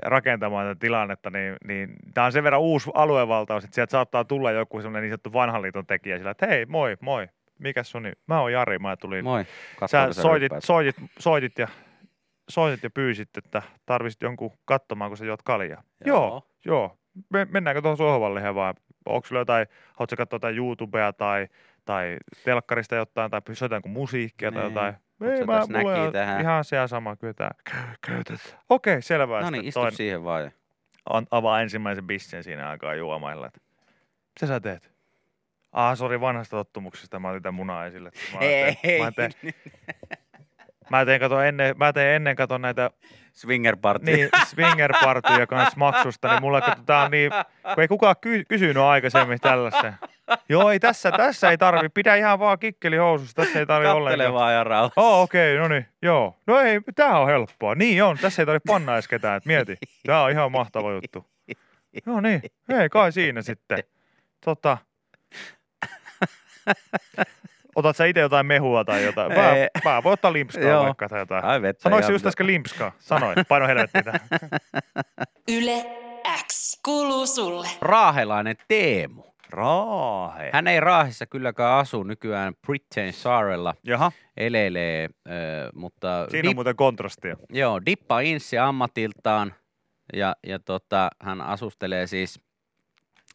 rakentamaan tätä tilannetta, niin, niin tämä on sen verran uusi aluevaltaus, että sieltä saattaa tulla joku sellainen niin sanottu vanhan liiton tekijä sillä, että hei, moi, moi, mikäs sun nimi? Mä oon Jari, mä tulin. Moi. Sä soitit, soitit, soitit, ja, soitit ja pyysit, että tarvisit jonkun katsomaan, kun sä juot kaljaa. Joo. Joo, joo. Me, mennäänkö tuohon sohvalle vai onko sulla jotain, haluatko katsoa jotain YouTubea tai, tai telkkarista jotain tai soitaanko musiikkia tai Niin. jotain? Sä mä, mulla on tähän? ihan se sama kyllä tää. Okei, selvä. No niin, istu toinen siihen vaan. an- avaa ensimmäisen bissen siinä aikaa juomailla. Mitä sä teet? Ah, sori vanhasta tottumuksesta, mä otin tämän munaa esille. Mä teen, mä teen, mä teen, kato ennen, mä teen ennen kato näitä Swinger party. niin, swinger partyja kanssa maksusta, niin mulla tää on niin, kun ei kukaan ky- kysynyt aikaisemmin tällaisen. Joo, ei tässä, tässä ei tarvi, pidä ihan vaan kikkeli housussa, tässä ei tarvi Kattele ollenkaan. vaan ja rauha. Oh, okei, okay, no niin, joo. No ei, tää on helppoa. Niin on, tässä ei tarvitse panna edes ketään, että mieti. Tää on ihan mahtava juttu. No niin, ei kai siinä sitten. Tota, otat sä itse jotain mehua tai jotain? Mä, mä voin ottaa limpskaa Joo. vaikka tai jotain. Ai vettä. Ja- just äsken limpskaa? Sanoin, paino helvettiin tähän. Yle X kuuluu sulle. Raahelainen Teemu. Raahe. Hän ei Raahissa kylläkään asu nykyään Britain Saarella Jaha, elelee, äh, mutta siinä on muuten kontrastia. joo, dippa inssi ammatiltaan ja, ja tota, hän asustelee siis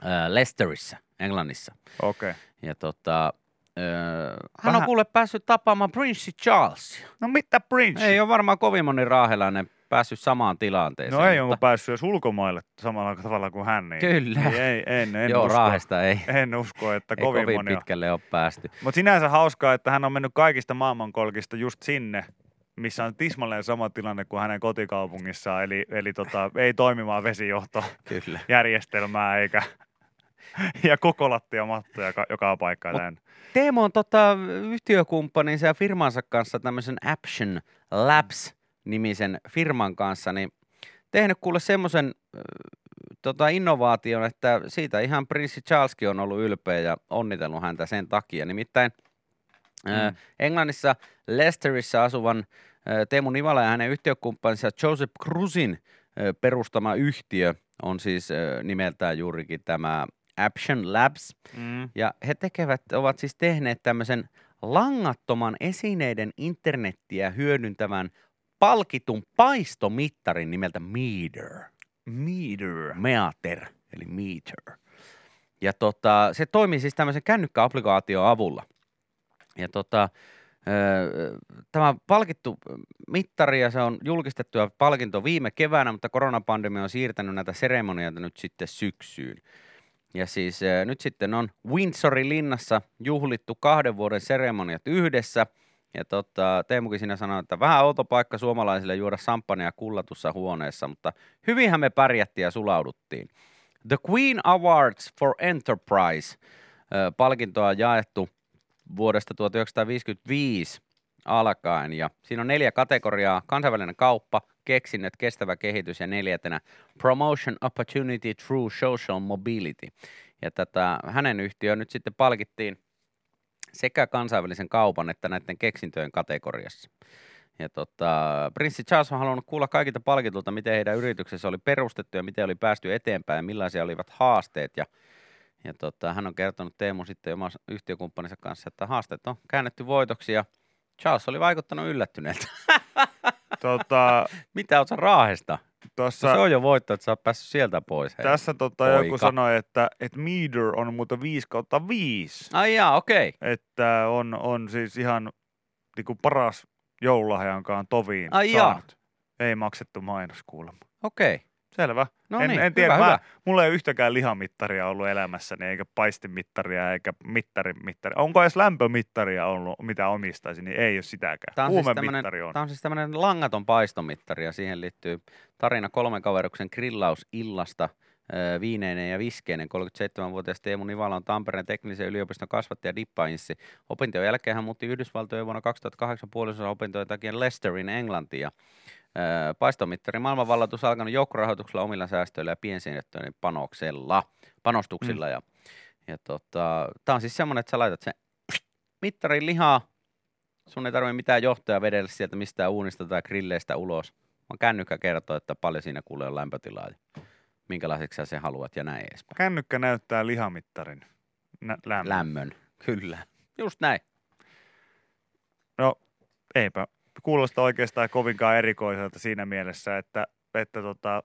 äh, Leicesterissa, Englannissa. Okei. Okay. Ja tota, äh, hän on Vähän- kuule päässyt tapaamaan Prince Charlesia. No mitä Prince? Ei ole varmaan kovin moni raahelainen päässyt samaan tilanteeseen. no ei mutta ole päässyt edes ulkomaille samalla tavalla kuin hän. Niin. Kyllä. Niin ei, en, en Joo, usko. Raahesta ei, En usko, että ei kovin, kovin moni on. pitkälle ole päästy. Mutta sinänsä hauskaa, että hän on mennyt kaikista maailmankolkista just sinne, missä on tismalleen sama tilanne kuin hänen kotikaupungissaan, eli, eli tota, ei toimimaan vesijahtojärjestelmää Kyllä. eikä ja koko lattiamattoja joka, joka paikkaan täynnä. Teemo on tota, yhtiökumppaninsa ja firmansa kanssa tämmöisen Action Labs-nimisen firman kanssa, niin tehnyt kuule semmoisen tota, innovaation, että siitä ihan prinssi Charleskin on ollut ylpeä ja onnitellut häntä sen takia. Nimittäin mm. Mm. Englannissa Leicesterissa asuvan ää, Teemu Nivala ja hänen yhtiökumppaninsa Joseph Cruzin perustama yhtiö on siis ää, nimeltään juurikin tämä Action Labs. Mm. Ja he tekevät, ovat siis tehneet tämmöisen langattoman esineiden internettiä hyödyntävän palkitun paistomittarin nimeltä Meter. Meter. Meater, eli Meter. Ja tota, se toimii siis tämmöisen kännykkäapplikaation avulla. Ja tota, tämä palkittu mittari, ja se on julkistettu ja palkinto viime keväänä, mutta koronapandemia on siirtänyt näitä seremonioita nyt sitten syksyyn. Ja siis äh, nyt sitten on Windsorin linnassa juhlittu kahden vuoden seremoniat yhdessä. Ja tota, Teemukin siinä sanoi, että vähän outo paikka suomalaisille juoda samppania kullatussa huoneessa, mutta hyvinhän me pärjättiin ja sulauduttiin. The Queen Awards for Enterprise äh, palkintoa jaettu vuodesta 1955 alkaen ja siinä on neljä kategoriaa, kansainvälinen kauppa, keksinnöt, kestävä kehitys ja neljäntenä Promotion Opportunity Through Social Mobility. Ja tätä hänen yhtiö nyt sitten palkittiin sekä kansainvälisen kaupan että näiden keksintöjen kategoriassa. Ja tota, Prinssi Charles on halunnut kuulla kaikilta palkitulta, miten heidän yrityksessä oli perustettu ja miten oli päästy eteenpäin ja millaisia olivat haasteet. Ja, ja tota, hän on kertonut Teemu sitten oman yhtiökumppaninsa kanssa, että haasteet on käännetty voitoksi ja Charles oli vaikuttanut yllättyneeltä. Tota, Mitä oot sä Raahesta? No, tossa, se on jo voitto, että sä oot päässyt sieltä pois. Hei. tässä tota, poika. joku sanoi, että, että meter on muuten 5 kautta 5. Ai jaa, okei. Okay. Että on, on siis ihan niin kuin paras joululahja, jonka on toviin Ai jaa. saanut. Ei maksettu mainos kuulemma. Okei. Okay. Selvä. No en, niin, en tiedä, hyvä, mä, hyvä. mulla ei ole yhtäkään lihamittaria ollut elämässäni, eikä paistimittaria, eikä mittarimittaria. Onko edes lämpömittaria ollut, mitä omistaisin, niin ei ole sitäkään. Tää on, siis tämmönen, on. tää on siis tämmöinen langaton paistomittari ja siihen liittyy tarina kolmen kaveruksen grillausillasta viineinen ja viskeinen. 37-vuotias Teemu Nivala on Tampereen teknillisen yliopiston kasvattaja dippainssi. Opintojen jälkeen hän muutti Yhdysvaltojen vuonna 2008 puolisosa opintojen takia Leicesterin Englantiin. Ja, paistomittarin maailmanvallatus alkanut joukkorahoituksella omilla säästöillä ja piensijoittajien panoksella, panostuksilla. Mm. Ja, Ja tota, tää on siis semmonen, että sä laitat sen mittarin lihaa. Sun ei tarvitse mitään johtoja vedellä sieltä mistään uunista tai grilleistä ulos. Vaan kännykkä kertoo, että paljon siinä kuulee lämpötilaa ja minkälaiseksi sä sen haluat ja näin edespäin. Kännykkä näyttää lihamittarin nä- lämmön. Lämmön, kyllä. Just näin. No, eipä kuulosta oikeastaan kovinkaan erikoiselta siinä mielessä, että, että tota,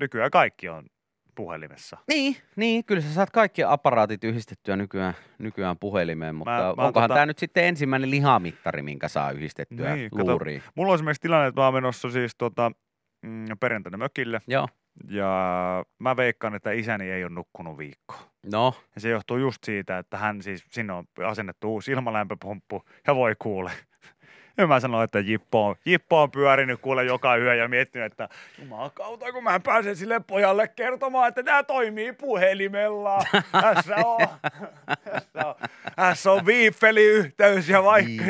nykyään kaikki on puhelimessa. Niin, niin, kyllä sä saat kaikki aparaatit yhdistettyä nykyään, nykyään puhelimeen, mutta Mä- mä, onkohan tota- tämä nyt sitten ensimmäinen lihamittari, minkä saa yhdistettyä Niin, niin, kato, luuriin? Mulla on esimerkiksi tilanne, että mä oon menossa siis tota, mm, perjantaina mökille Joo, ja mä veikkaan, että isäni ei ole nukkunut viikkoa. no, Ja se johtuu just siitä, että hän siis, sinne on asennettu uusi ilmalämpöpumppu ja voi kuule. Ja mä sanoin, että Jippo on, Jippo on pyörinyt kuule joka yö ja miettinyt, että jumalauta, kun mä pääsen sille pojalle kertomaan, että tämä toimii puhelimella. Tässä on, tässä on, tässä on viiffeli-yhteys ja vaikka...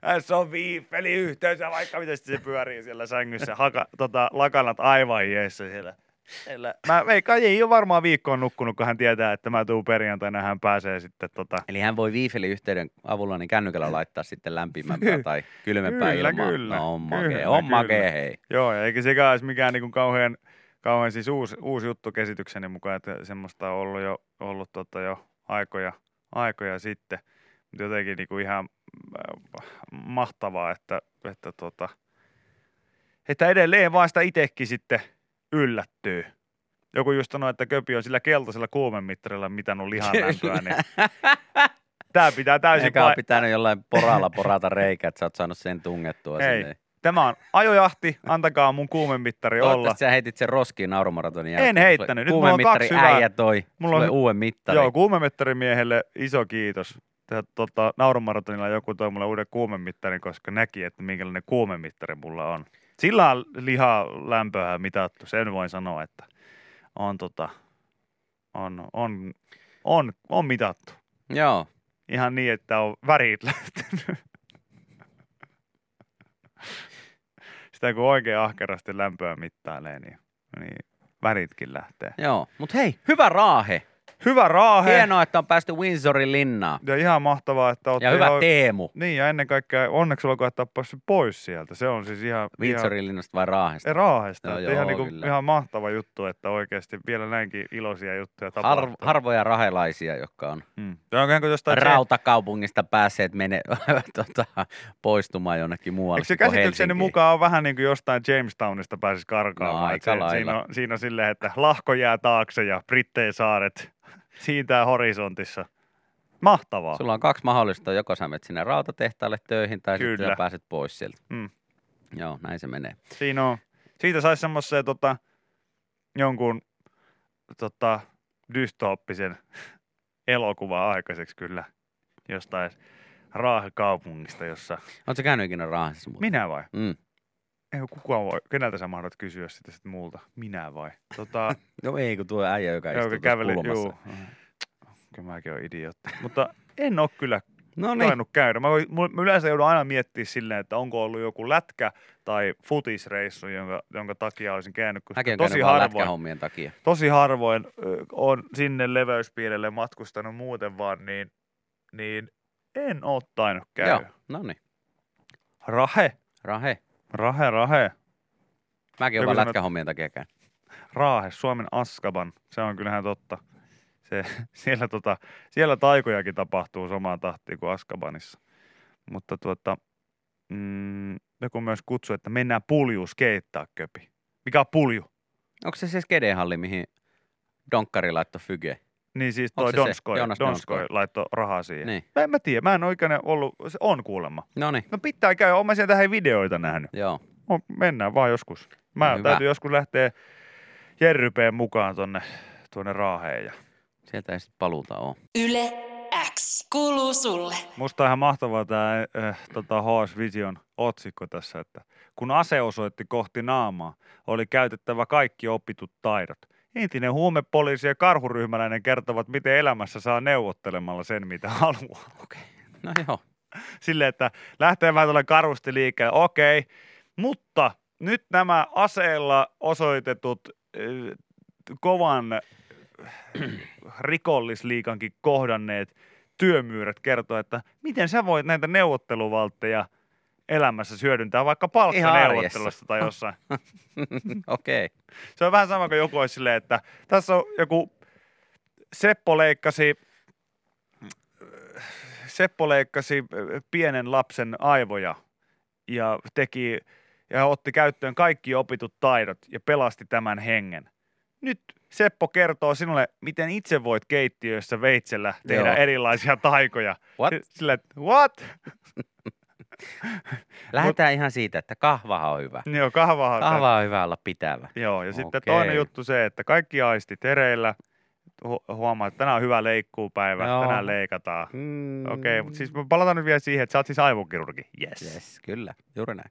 Tässä on viiffeli-yhteys ja vaikka miten se pyörii siellä sängyssä. Haka, tota, lakanat aivan jeessä siellä. Siellä. Mä veikkaan, ei ole varmaan viikkoon nukkunut, kun hän tietää, että mä tuun perjantaina, hän pääsee sitten tota, eli hän voi wifi-yhteyden avulla niin kännykällä laittaa sitten lämpimämpää tai kylmempää kyllä, ilmaa. kyllä, No on makee, kyllä, on kyllä. makee, hei. Joo, ja eikä sekään olisi mikään niin kuin kauhean, kauhean siis uusi, uusi juttu käsitykseni mukaan, että semmoista on ollut jo, ollut tota jo aikoja, aikoja sitten. Mutta jotenkin niin kuin ihan äh, mahtavaa, että, että, tota, että edelleen vaan sitä itsekin sitten yllättyy. Joku just sanoi, että köpi on sillä keltaisella kuumemittarilla mitannut lihan lämpöä, niin tämä pitää täysin Eikä ole pitänyt jollain poralla porata reikä, että sä oot saanut sen tungettua Hei, sinne. Tämä on ajojahti, antakaa mun kuumemittari olla. Sä heitit sen roskiin naurumaratonin En heittänyt, nyt mulla on kaksi hyvää- äijä toi Mulla on- uuden mittarin. Joo, kuumemittarimieelle iso kiitos. Tota, naurumaratonilla joku toi mulle uuden kuumemittarin, koska näki, että minkälainen kuumemittari mulla on. Sillä on lihaa lämpöä mitattu, sen voin sanoa, että on, tota, on, on, on, on mitattu. Joo. Ihan niin, että on värit lähtenyt. Sitä kun oikein ahkerasti lämpöä mittailee, niin, niin väritkin lähtee. Joo, mutta hei, hyvä raahe. Hyvä raahe! Hienoa, että on päästy Windsorin linnaan. Ja ihan mahtavaa, että olette Ja hyvä ihan... Teemu. Niin, ja ennen kaikkea onneksi olkoon, että olet päässyt pois sieltä. Se on siis ihan... ihan Windsorin linnasta vai Raahesta? ei, Raahesta. No No, joo, ihan, niin kyllä. ihan mahtava juttu, että oikeasti vielä näinkin iloisia juttuja tapahtuu. Har, harvoja rahelaisia, jotka on Hmm. Onko jostain... rautakaupungista päässeet mene, tota, poistumaan jonnekin muualle. Eikö se kuin käsitykseni mukaan on vähän niin kuin jostain Jamestownista pääsisi karkaamaan? No, aika se, siinä, on, siinä on silleen, että lahko jää taakse ja Brittein saaret siintää horisontissa. Mahtavaa. Sulla on kaksi mahdollista, joko sä menet sinne rautatehtaalle töihin tai sitten Kyllä. sä pääset pois sieltä. Mm. Joo, näin se menee. Siinä on. Siitä saisi semmoisen tota, jonkun tota, dystooppisen elokuvan aikaiseksi kyllä jostain Raahekaupungista, jossa... Oletko käynyt ikinä Raahessa? Minä vai? Mm. Ei kukaan voi. Keneltä sä mahdot kysyä sitä sit multa? Minä vai? Tota, No ei, kun tuo äijä, joka istuu käveli, kulmassa. juu. Kyllä mäkin olen idiootti. Mutta en ole kyllä No niin. niin. käydä. Mä, mä yleensä joudun aina miettimään silleen, että onko ollut joku lätkä tai futisreissu, jonka, jonka takia olisin käynyt. Koska Mäkin tosi harvoin, lätkähommien takia. tosi harvoin ö, on sinne leveyspiirille matkustanut muuten vaan, niin, niin en ole tainnut käydä. Joo, no niin. Rahe, Rahe. Rahe, rahe. Mäkin olen lätkähommien takia käynyt. Raahe, Suomen Askaban. Se on kyllähän totta. Se, siellä, tota, siellä taikojakin tapahtuu samaan tahtiin kuin Askabanissa. Mutta tuota, mm, joku myös kutsui, että mennään pulju skeittaa köpi. Mikä on pulju? Onko se se skedehalli, mihin Donkkari laittoi fyge? Niin siis toi? Donskoi, Donskoi Donskoi. laittoi rahaa siihen. Niin. Mä en mä tiedä, mä en oikein ollut, se on kuulemma. No niin, No pitää käydä, oon mä sieltä hei videoita nähnyt. joo. No, mennään vaan joskus. Mä No hyvä. täytyy joskus lähteä Jerrypeen mukaan tonne, tuonne Raaheen ja Sieltä ei sitten paluuta ole. Yle X kuuluu sulle. Musta on ihan mahtavaa tämä äh, tota HS Vision otsikko tässä, että kun ase osoitti kohti naamaa, oli käytettävä kaikki opitut taidot. Entinen huumepoliisi ja karhuryhmäläinen kertovat, miten elämässä saa neuvottelemalla sen, mitä haluaa. Okei. No joo. Silleen, että lähtee vähän tuolla karusti liikkeelle, okei, mutta nyt nämä aseella osoitetut äh, kovan rikollisliikankin kohdanneet työmyyrät kertoo, että miten sä voit näitä neuvotteluvaltteja elämässä hyödyntää vaikka palkkaneuvottelussa tai jossain. Okei. Okay. Se on vähän sama kuin joku olisi silleen, että tässä on joku Seppo leikkasi, Seppo leikkasi pienen lapsen aivoja ja teki ja otti käyttöön kaikki opitut taidot ja pelasti tämän hengen. Nyt Seppo kertoo sinulle, miten itse voit keittiössä veitsellä tehdä Joo. erilaisia taikoja. What? Sillä, what? Lähdetään ihan siitä, että kahvahan on hyvä. Joo, kahvahan. Kahva on hyvä olla pitävä. Joo, ja sitten Okei. toinen juttu se, että kaikki aistit hereillä. Hu- huomaa, että tänään on hyvä leikkuupäivä, Joo. tänään leikataan. Mm. Okei, mutta siis me palataan nyt vielä siihen, että sä oot siis aivokirurgi. Yes. yes. Kyllä, juuri näin.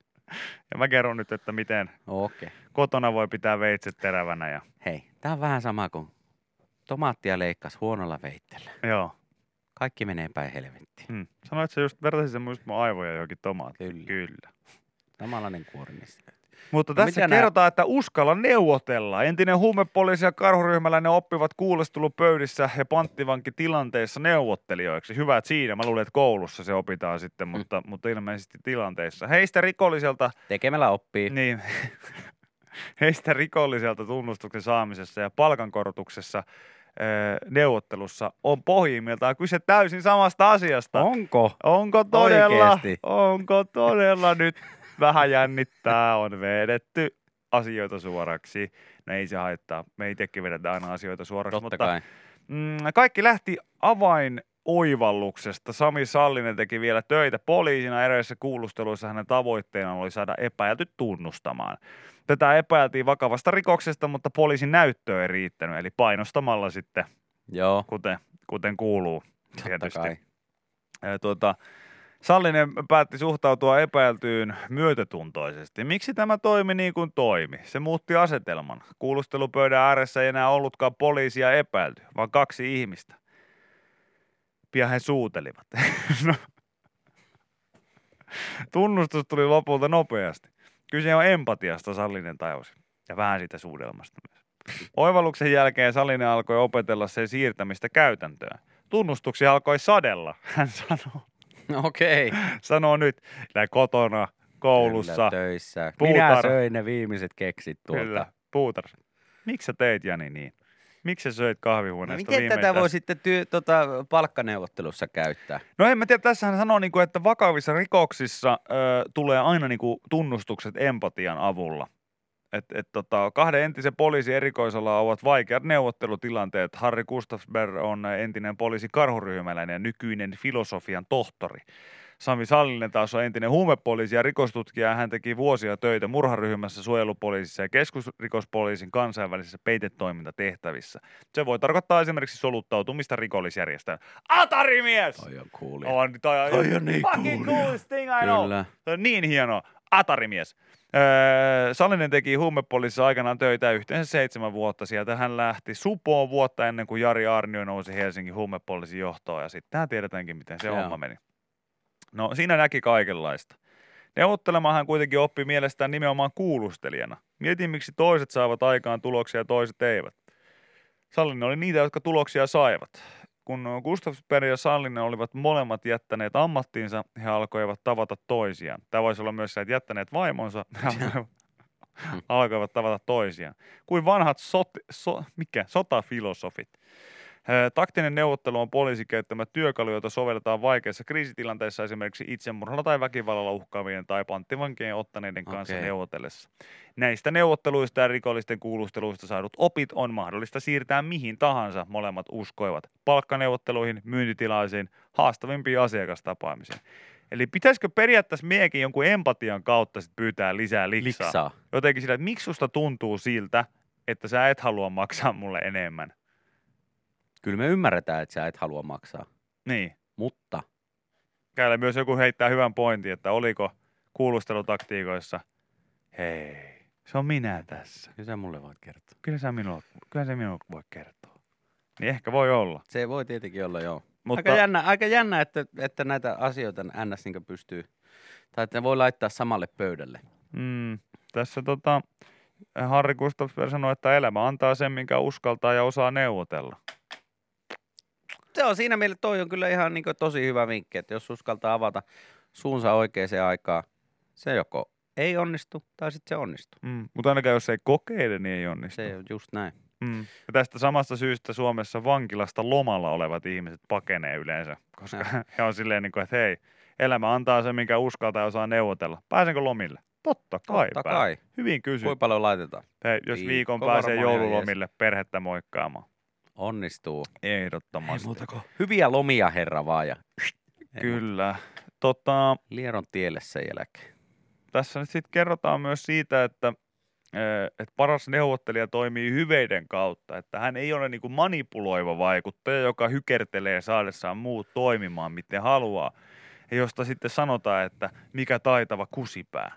Ja mä kerron nyt, että miten. Okay. kotona voi pitää veitset terävänä. Ja, Hei, tää on vähän sama kuin tomaattia leikkas huonolla veitteellä. joo. Kaikki menee päin helvettiin. Hmm. Sanoit sä just, vertaisin sen muist mun aivoja johonkin tomaattiin. Kyllä. Kyllä. Samanlainen kuori niistä. Mutta No tässä mitä nää- kerrotaan, että uskalla neuvotella. Entinen huumepoliisi ja karhuryhmäläinen oppivat kuulestelupöydissä ja panttivankitilanteissa neuvottelijoiksi. Hyvä, että siinä. Mä luulen, että koulussa se opitaan sitten, Mm. mutta, mutta ilmeisesti tilanteissa. Heistä rikolliselta, Tekemällä oppii. niin, heistä rikolliselta tunnustuksen saamisessa ja palkankorotuksessa neuvottelussa on pohjimmiltaan kyse täysin samasta asiasta. Onko? Onko todella, Oikeesti? onko todella nyt vähän jännittää, on vedetty asioita suoraksi. No ei se haittaa, me itsekin vedetään aina asioita suoraksi, Totta mutta kai. mm, kaikki lähti avain oivalluksesta. Sami Sallinen teki vielä töitä poliisina. Eräissä kuulusteluissa hänen tavoitteena oli saada epäilty tunnustamaan. Tätä epäiltiin vakavasta rikoksesta, mutta poliisin näyttö ei riittänyt, eli painostamalla sitten, Joo, kuten, kuten kuuluu totta tietysti. kai. Tuota, Sallinen päätti suhtautua epäiltyyn myötätuntoisesti. Miksi tämä toimi niin kuin toimi? Se muutti asetelman. Kuulustelupöydän ääressä ei enää ollutkaan poliisia epäilty, vaan kaksi ihmistä. Pian he suutelivat. no. Tunnustus tuli lopulta nopeasti. Kyse on empatiasta, Sallinen tajusi. Ja vähän siitä suudelmasta myös. Oivalluksen jälkeen Sallinen alkoi opetella sen siirtämistä käytäntöön. Tunnustuksia alkoi sadella, hän sanoo. Okei. Sanoo nyt, näin kotona, koulussa, Kyllä, töissä. Puutarha. Minä söin ne viimeiset keksit tuolta. kyllä, puutarhassa. Miksi sä teit Jani niin? Miksi sä söit No, kahvihuoneesta miten tätä voi sitten työ, tota, palkkaneuvottelussa käyttää? No en mä tiedä, tässä hän sanoo, niin kuin, että vakavissa rikoksissa ö, tulee aina niin kuin, tunnustukset empatian avulla. Et, et, tota, kahden entisen poliisin erikoisalla ovat vaikeat neuvottelutilanteet. Harri Gustafsberg on entinen poliisi karhuryhmäläinen ja nykyinen filosofian tohtori. Sami Sallinen taas on entinen huumepoliisi ja rikostutkija. Hän teki vuosia töitä murharyhmässä, suojelupoliisissa ja keskusrikospoliisin kansainvälisissä peitetoimintatehtävissä. Se voi tarkoittaa esimerkiksi soluttautumista rikollisjärjestöön. Atarimies! Toi on cool. On, toi on, Toi on niin fucking coolia. coolest thing I know. Kyllä. Se on niin hieno. Atarimies. Öö, Sallinen teki huumepoliisissa aikanaan töitä yhteensä seitsemän vuotta. Sieltä hän lähti supoon vuotta ennen kuin Jari Arnio nousi Helsingin huumepoliisin johtoon. Ja sitten tiedetäänkin, miten se Joo. homma meni. No siinä näki kaikenlaista. Neuvottelemahan hän kuitenkin oppi mielestään nimenomaan kuulustelijana. Mietin, miksi toiset saavat aikaan tuloksia ja toiset eivät. Sallinen oli niitä, jotka tuloksia saivat. Kun Gustafsberg ja Sallinen olivat molemmat jättäneet ammattiinsa, he alkoivat tavata toisiaan. Tämä voisi olla myös se, että jättäneet vaimonsa, alkoivat tavata toisiaan. Kuin vanhat sot, so, mikä, sotafilosofit. Taktinen neuvottelu on poliisin käyttämä työkalu, jota sovelletaan vaikeissa kriisitilanteissa esimerkiksi itsemurhalla tai väkivallalla uhkaavien tai panttivankien ottaneiden kanssa Okei. neuvotellessa. Näistä neuvotteluista ja rikollisten kuulusteluista saadut opit on mahdollista siirtää mihin tahansa, molemmat uskoivat. Palkkaneuvotteluihin, myyntitilaisiin, haastavimpiin asiakastapaamisiin. Eli pitäisikö periaatteessa miekin jonkun empatian kautta sit pyytää lisää liksaa? Liksaa. Jotenkin sillä, että miksi susta tuntuu siltä, että sä et halua maksaa mulle enemmän? Kyllä me ymmärretään, että sä et halua maksaa. Niin. Mutta Täällä myös joku heittää hyvän pointin, että oliko kuulustelutaktiikoissa, hei, se on minä tässä. kyllä sä mulle voit kertoa. Kyllä, sä minua, kyllä se minua voi kertoa. Niin ehkä voi olla. Se voi tietenkin olla, joo. Mutta Aika jännä, aika jännä että, että näitä asioita NS niin pystyy, tai että ne voi laittaa samalle pöydälle. mm, tässä tota, Harri Gustafsberg sanoi, että elämä antaa sen, minkä uskaltaa ja osaa neuvotella. Se on siinä mielessä, toi on kyllä ihan niin tosi hyvä vinkki, että jos uskaltaa avata suunsa oikeaan aikaan, se joko ei onnistu tai sitten se onnistuu. Mm. Mutta ainakaan jos ei kokeile, niin ei onnistu. Se on just näin. Mm. Ja tästä samasta syystä Suomessa vankilasta lomalla olevat ihmiset pakenee yleensä, koska Ja. he on silleen, niin kuin, että hei, elämä antaa sen, minkä uskaltaa ja osaa neuvotella. Pääsenkö lomille? Totta kai. Totta kai. Hyvin kysy. Kuinka paljon laitetaan? Hei, jos Viikko viikon pääsee joululomille perhettä moikkaamaan. Onnistuu. Ehdottomasti. Hyviä lomia, herra vaan. Ja Kyllä. Tota, Lieron tielle sen jälkeen. tässä nyt sitten kerrotaan myös siitä, että, että paras neuvottelija toimii hyveiden kautta, että hän ei ole niin manipuloiva vaikuttaja, joka hykertelee saadessaan muut toimimaan miten haluaa, ja josta sitten sanotaan, että mikä taitava kusipää.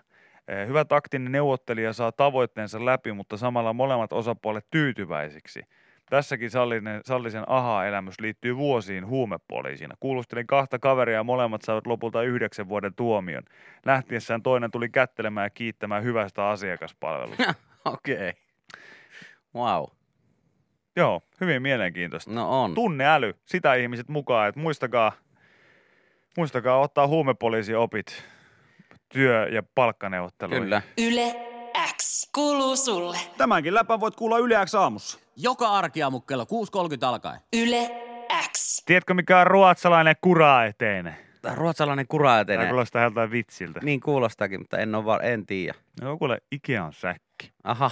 Hyvä taktinen neuvottelija saa tavoitteensa läpi, mutta samalla molemmat osapuolet tyytyväisiksi. Tässäkin sallinen, sallisen aha-elämys liittyy vuosiin huumepoliisina. Kuulustelin kahta kaveria ja molemmat saivat lopulta yhdeksän vuoden tuomion. Lähtiessään toinen tuli kättelemään ja kiittämään hyvästä asiakaspalvelusta. Okei. Okay. Wow. Joo, hyvin mielenkiintoista. No on. Tunneäly, sitä ihmiset mukaan, että muistakaa, muistakaa ottaa huumepoliisi opit työ- ja palkkaneuvotteluihin. Kyllä. Yle kuuluu sulle. Tämänkin läpän voit kuulla Yle X aamussa. Joka arkiaamu kello 6.30 alkaen. Yle X. Tiedätkö mikä on ruotsalainen kuraeteinen? Tämä ruotsalainen kuraeteinen. Tämä kuulostaa joltain vitsiltä. Niin kuulostaakin, mutta en, ole, var- en tiedä. No kuule Ikean säkki. Aha,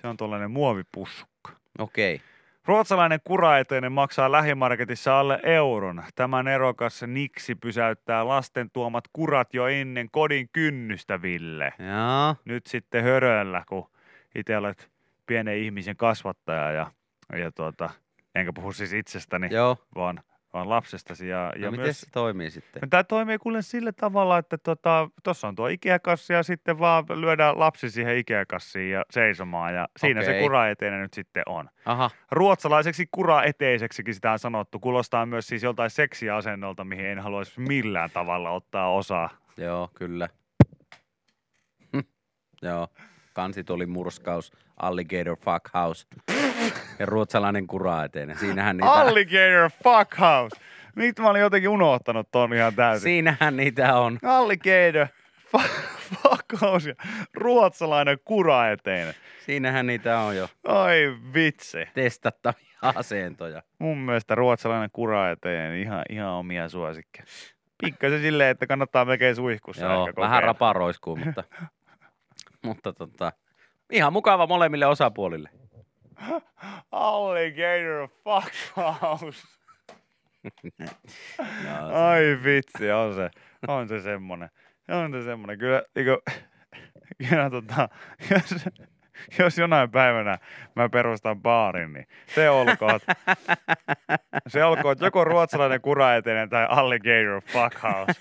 Se on tuollainen muovipussukka. okei. Okay. Ruotsalainen kuraeteinen maksaa lähimarketissa alle euron. Tämä nerokas niksi pysäyttää lasten tuomat kurat jo ennen kodin kynnystä, Ville. Joo. Nyt sitten höröllä, kun itse olet pienen ihmisen kasvattaja ja, ja tuota, enkä puhu siis itsestäni, Joo. vaan, vaan lapsestasi. Ja, No ja miten myös, se toimii sitten? no, tämä toimii kuule sillä tavalla, että tuossa tota, on tuo Ikea-kassi ja sitten vaan lyödään lapsi siihen Ikea-kassiin ja seisomaan ja siinä se Okei. kuraeteinen nyt sitten on. Aha, Ruotsalaiseksi kuraeteiseksikin sitä on sanottu. Kuulostaa myös siis joltain seksiasennolta, mihin en haluaisi millään tavalla ottaa osaa. joo, kyllä. Hm. Joo. Kansituli murskaus, alligator fuck house ja ruotsalainen kuraeteinen. Siinähän niitä, Alligator fuck house. Miksi mä olin jotenkin unohtanut ton ihan täysin? siinähän niitä on. Alligator fuck, fuck house ja ruotsalainen kuraeteinen. Siinähän niitä on jo Ai vitsi. testattavia asentoja. Mun mielestä ruotsalainen kuraeteinen ihan, ihan omia suosikkeja. Pikkasen silleen, että kannattaa melkein suihkussa Joo, ehkä vähän raparoiskuu, mutta, mutta tota, ihan mukava molemmille osapuolille. Alligator fuck house. Joo, Ai vitsi, on se, on se semmonen. On se semmonen. Kyllä, niinku, kyllä tota, jos, jos jonain päivänä mä perustan baarin, niin se olkoon, se olkoon joko ruotsalainen kuraeteinen tai alligator fuck house.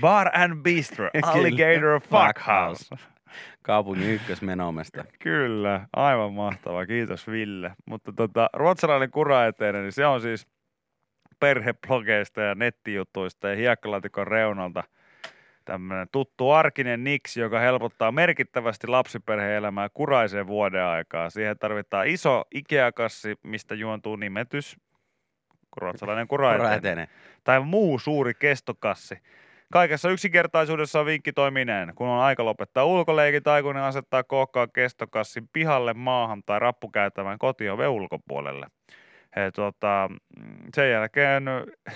Bar and bistro, alligator fuck house. Kaupungin ykkösmenomesta. Kyllä, aivan mahtava. Kiitos Ville. Mutta tota, ruotsalainen kuraeteinen, niin se on siis perheblogeista ja nettijutuista ja hiekkalaatikon reunalta tämmöinen tuttu arkinen niksi, joka helpottaa merkittävästi lapsiperhe-elämää kuraiseen vuoden aikaa. Siihen tarvitaan iso Ikea-kassi, mistä juontuu nimetys, ruotsalainen Kuraeteinen. tai muu suuri kestokassi. Kaikessa yksinkertaisuudessa vinkki toimii näin. Kun on aika lopettaa ulkoleikit, aikuinen asettaa kookkaan kestokassin pihalle, maahan tai rappukäytävän kotioven ulkopuolelle. He, tuota, sen jälkeen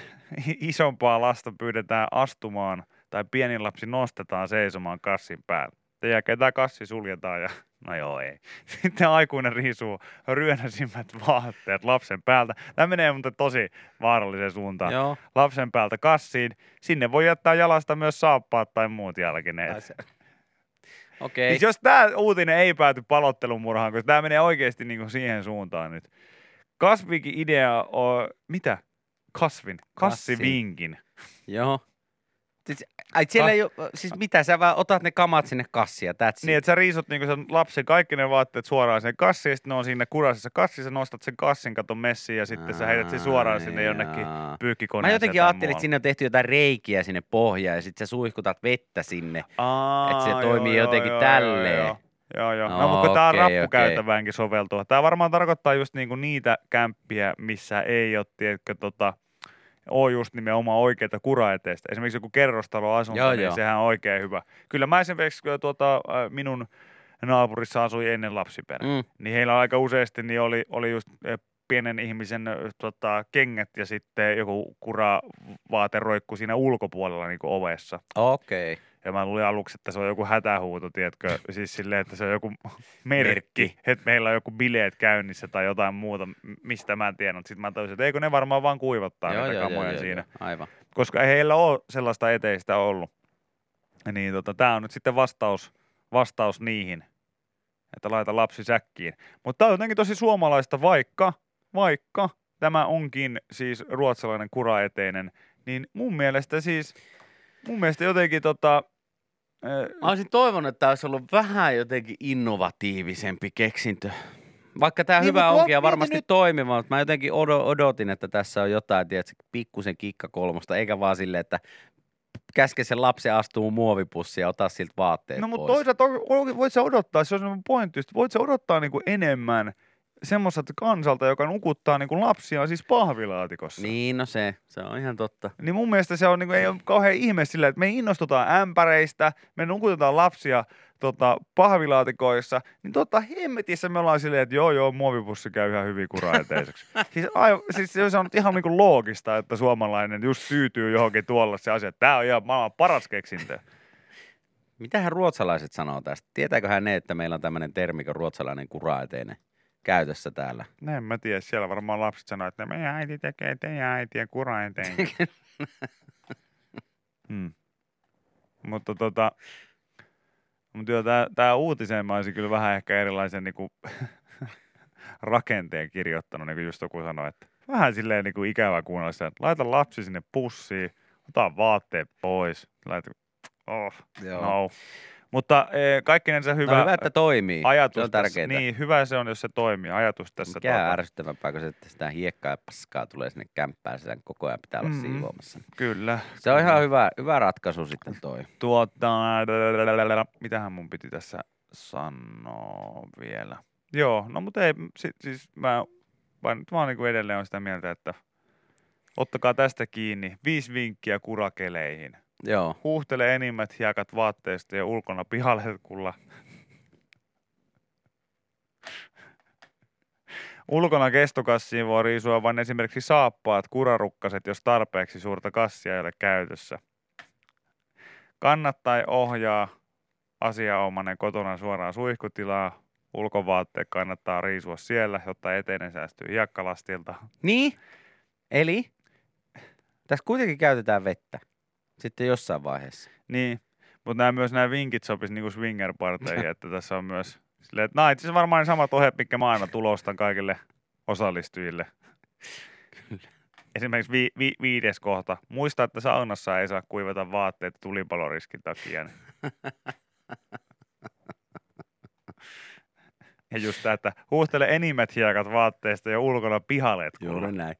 isompaa lasta pyydetään astumaan tai pieni lapsi nostetaan seisomaan kassin päälle. Sen jälkeen tämä kassi suljetaan ja no joo ei. Sitten aikuinen riisuu ryönäisimmät vaatteet lapsen päältä. Tämä menee muuten tosi vaaralliseen suuntaan Joo. lapsen päältä kassiin. Sinne voi jättää jalasta myös saappaat tai muut jalkineet. Okei. Siis jos tämä uutinen ei pääty palottelumurhaan, koska tämä menee oikeasti niinku siihen suuntaan nyt. Kasvikin idea on, mitä? Kasvin, kassivinkin. Joo. Siis, ai siellä Ah. ei ole, siis mitä, sä vaan otat ne kamat sinne kassia, that's Niin, että sä riisut niinku sen lapsen kaikki ne vaatteet suoraan sen kassiin, ja sitten ne on siinä kuraisessa kassissa, nostat sen kassin katon messiin, ja sitten sä heität sen suoraan sinne jonnekin Jaa. Mä pyykkikoneeseen. jotenkin ajattelin, että sinne on tehty jotain reikiä sinne pohjaan ja sitten sä suihkutat vettä sinne. Aa, että se joo, toimii joo, jotenkin joo, tälleen. Joo, joo. joo. No, No, mutta tämä on okei, rappukäytäväänkin soveltuva. Tämä varmaan tarkoittaa just niinku niitä kämppiä, missä ei ole, tiedätkö, tota, ole just nimenomaan oikeita kuraeteistä. Esimerkiksi joku kerrostaloasunto, Joo, niin joo. sehän on oikein hyvä. Kyllä mä esimerkiksi tuota, minun naapurissa asui ennen lapsiperhe, Mm. niin heillä aika useasti niin oli, oli just pienen ihmisen tota, kengät ja sitten joku kuravaate roikku siinä ulkopuolella niin ovessa. Okei. Okay. Ja mä luulin aluksi, että se on joku hätähuuto, tiedätkö, siis silleen, että se on joku merkki, Merkki. että meillä on joku bileet käynnissä tai jotain muuta, mistä mä en tiedä. Sitten mä tajusin, että eikö ne varmaan vaan kuivattaa Joo, niitä joo, kamoja joo, siinä. joo, aivan. Koska ei heillä ole sellaista eteistä ollut. Niin tota, tää on nyt sitten vastaus, vastaus niihin, että laita lapsi säkkiin. Mutta tää on jotenkin tosi suomalaista, vaikka, vaikka tämä onkin siis ruotsalainen kuraeteinen, niin mun mielestä siis, mun mielestä jotenkin tota, Mä olisin toivonut, että tämä olisi ollut vähän jotenkin innovatiivisempi keksintö. Vaikka tämä Niin, hyvä onkin ja varmasti nyt- toimiva, mutta mä jotenkin odo- odotin, että tässä on jotain, tiedätkö, pikkusen kikka kolmosta, eikä vaan silleen, että käske sen lapsen astuu muovipussiin ja ota siltä vaatteet No mutta toisaalta voit sä odottaa, se on semmoinen pointti, voit sä odottaa niinku enemmän semmoiselta kansalta, joka nukuttaa niinku lapsia siis pahvilaatikossa. Niin, no se, se on ihan totta. Niin mun mielestä se on, niinku, ei ole kauhean ihme sillä, että me innostutaan ämpäreistä, me nukutetaan lapsia tota, pahvilaatikoissa, niin totta hemmetissä me ollaan silleen, että joo joo, muovipussi käy ihan hyvin kuraeteiseksi. siis, aiv- siis se on ihan niinku loogista, että suomalainen just tyytyy johonkin tuolla se asia, että tämä on ihan maailman paras keksintö. Mitähän ruotsalaiset sanoo tästä? Tietääköhän ne, että meillä on tämmöinen termi kuin ruotsalainen kuraeteinen käytössä täällä? No en mä tiedä, siellä varmaan lapset sanoo, että meidän äiti tekee teidän äitien kura eteen. hmm. Mutta tota, mutta joo, tää, tää uutiseen mä olisin kyllä vähän ehkä erilaisen niinku, rakenteen kirjoittanut, niin kuin just joku sanoi, että vähän silleen niinku ikävä kuunnella sitä, että laita lapsi sinne pussiin, ota vaatteet pois, laita, oh, no. Mutta e, kaikkinensa hyvä, no hyvä, että toimii. ajatus se on tärkeää. niin hyvä se on, jos se toimii, ajatus tässä. Mikä tuota- ärsyttävämpää kuin se, että sitä hiekkaa ja paskaa tulee sinne kämppään, sitä koko ajan pitää olla Mm. siivoamassa. Kyllä. Se on ihan hyvä, hyvä ratkaisu sitten toi. Tuota, mitähän mun piti tässä sanoa vielä? Joo, no mutta ei, si, siis mä vaan, vaan niin edelleen on sitä mieltä, että ottakaa tästä kiinni. Viisi vinkkiä kurakeleihin. Joo. Huuhtele enimmät hiekat vaatteista ja ulkona pihalle, kulla. Ulkona kestokassiin voi riisua vain esimerkiksi saappaat, kurarukkaset, jos tarpeeksi suurta kassia ei ole käytössä. Kannattaa ohjaa asiaomainen kotona suoraan suihkutilaa. Ulkovaatteet kannattaa riisua siellä, jotta eteinen säästyy hiekkalastilta. Niin? Eli? Tässä kuitenkin käytetään vettä. Sitten jossain vaiheessa. Niin, mutta nämä myös nämä vinkit sopisi niinku swinger-parteihin, että tässä on myös silleen, että nämä itse asiassa varmaan ne samat ohjeet, mitkä mä aina tulostan kaikille osallistujille. Esimerkiksi vi, vi, viides kohta. Muista, että saunassa ei saa kuivata vaatteet tulipaloriskin takia. Ja just tämä, että huuhtele enimmät hiekat vaatteista ja ulkona pihaleet kuule. Juuri näin.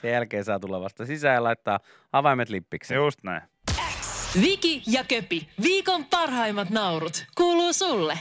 Sen jälkeen saa tulla vasta sisään ja laittaa avaimet lippiksi. Just näin. Viki ja Köpi, viikon parhaimmat naurut, kuuluu sulle.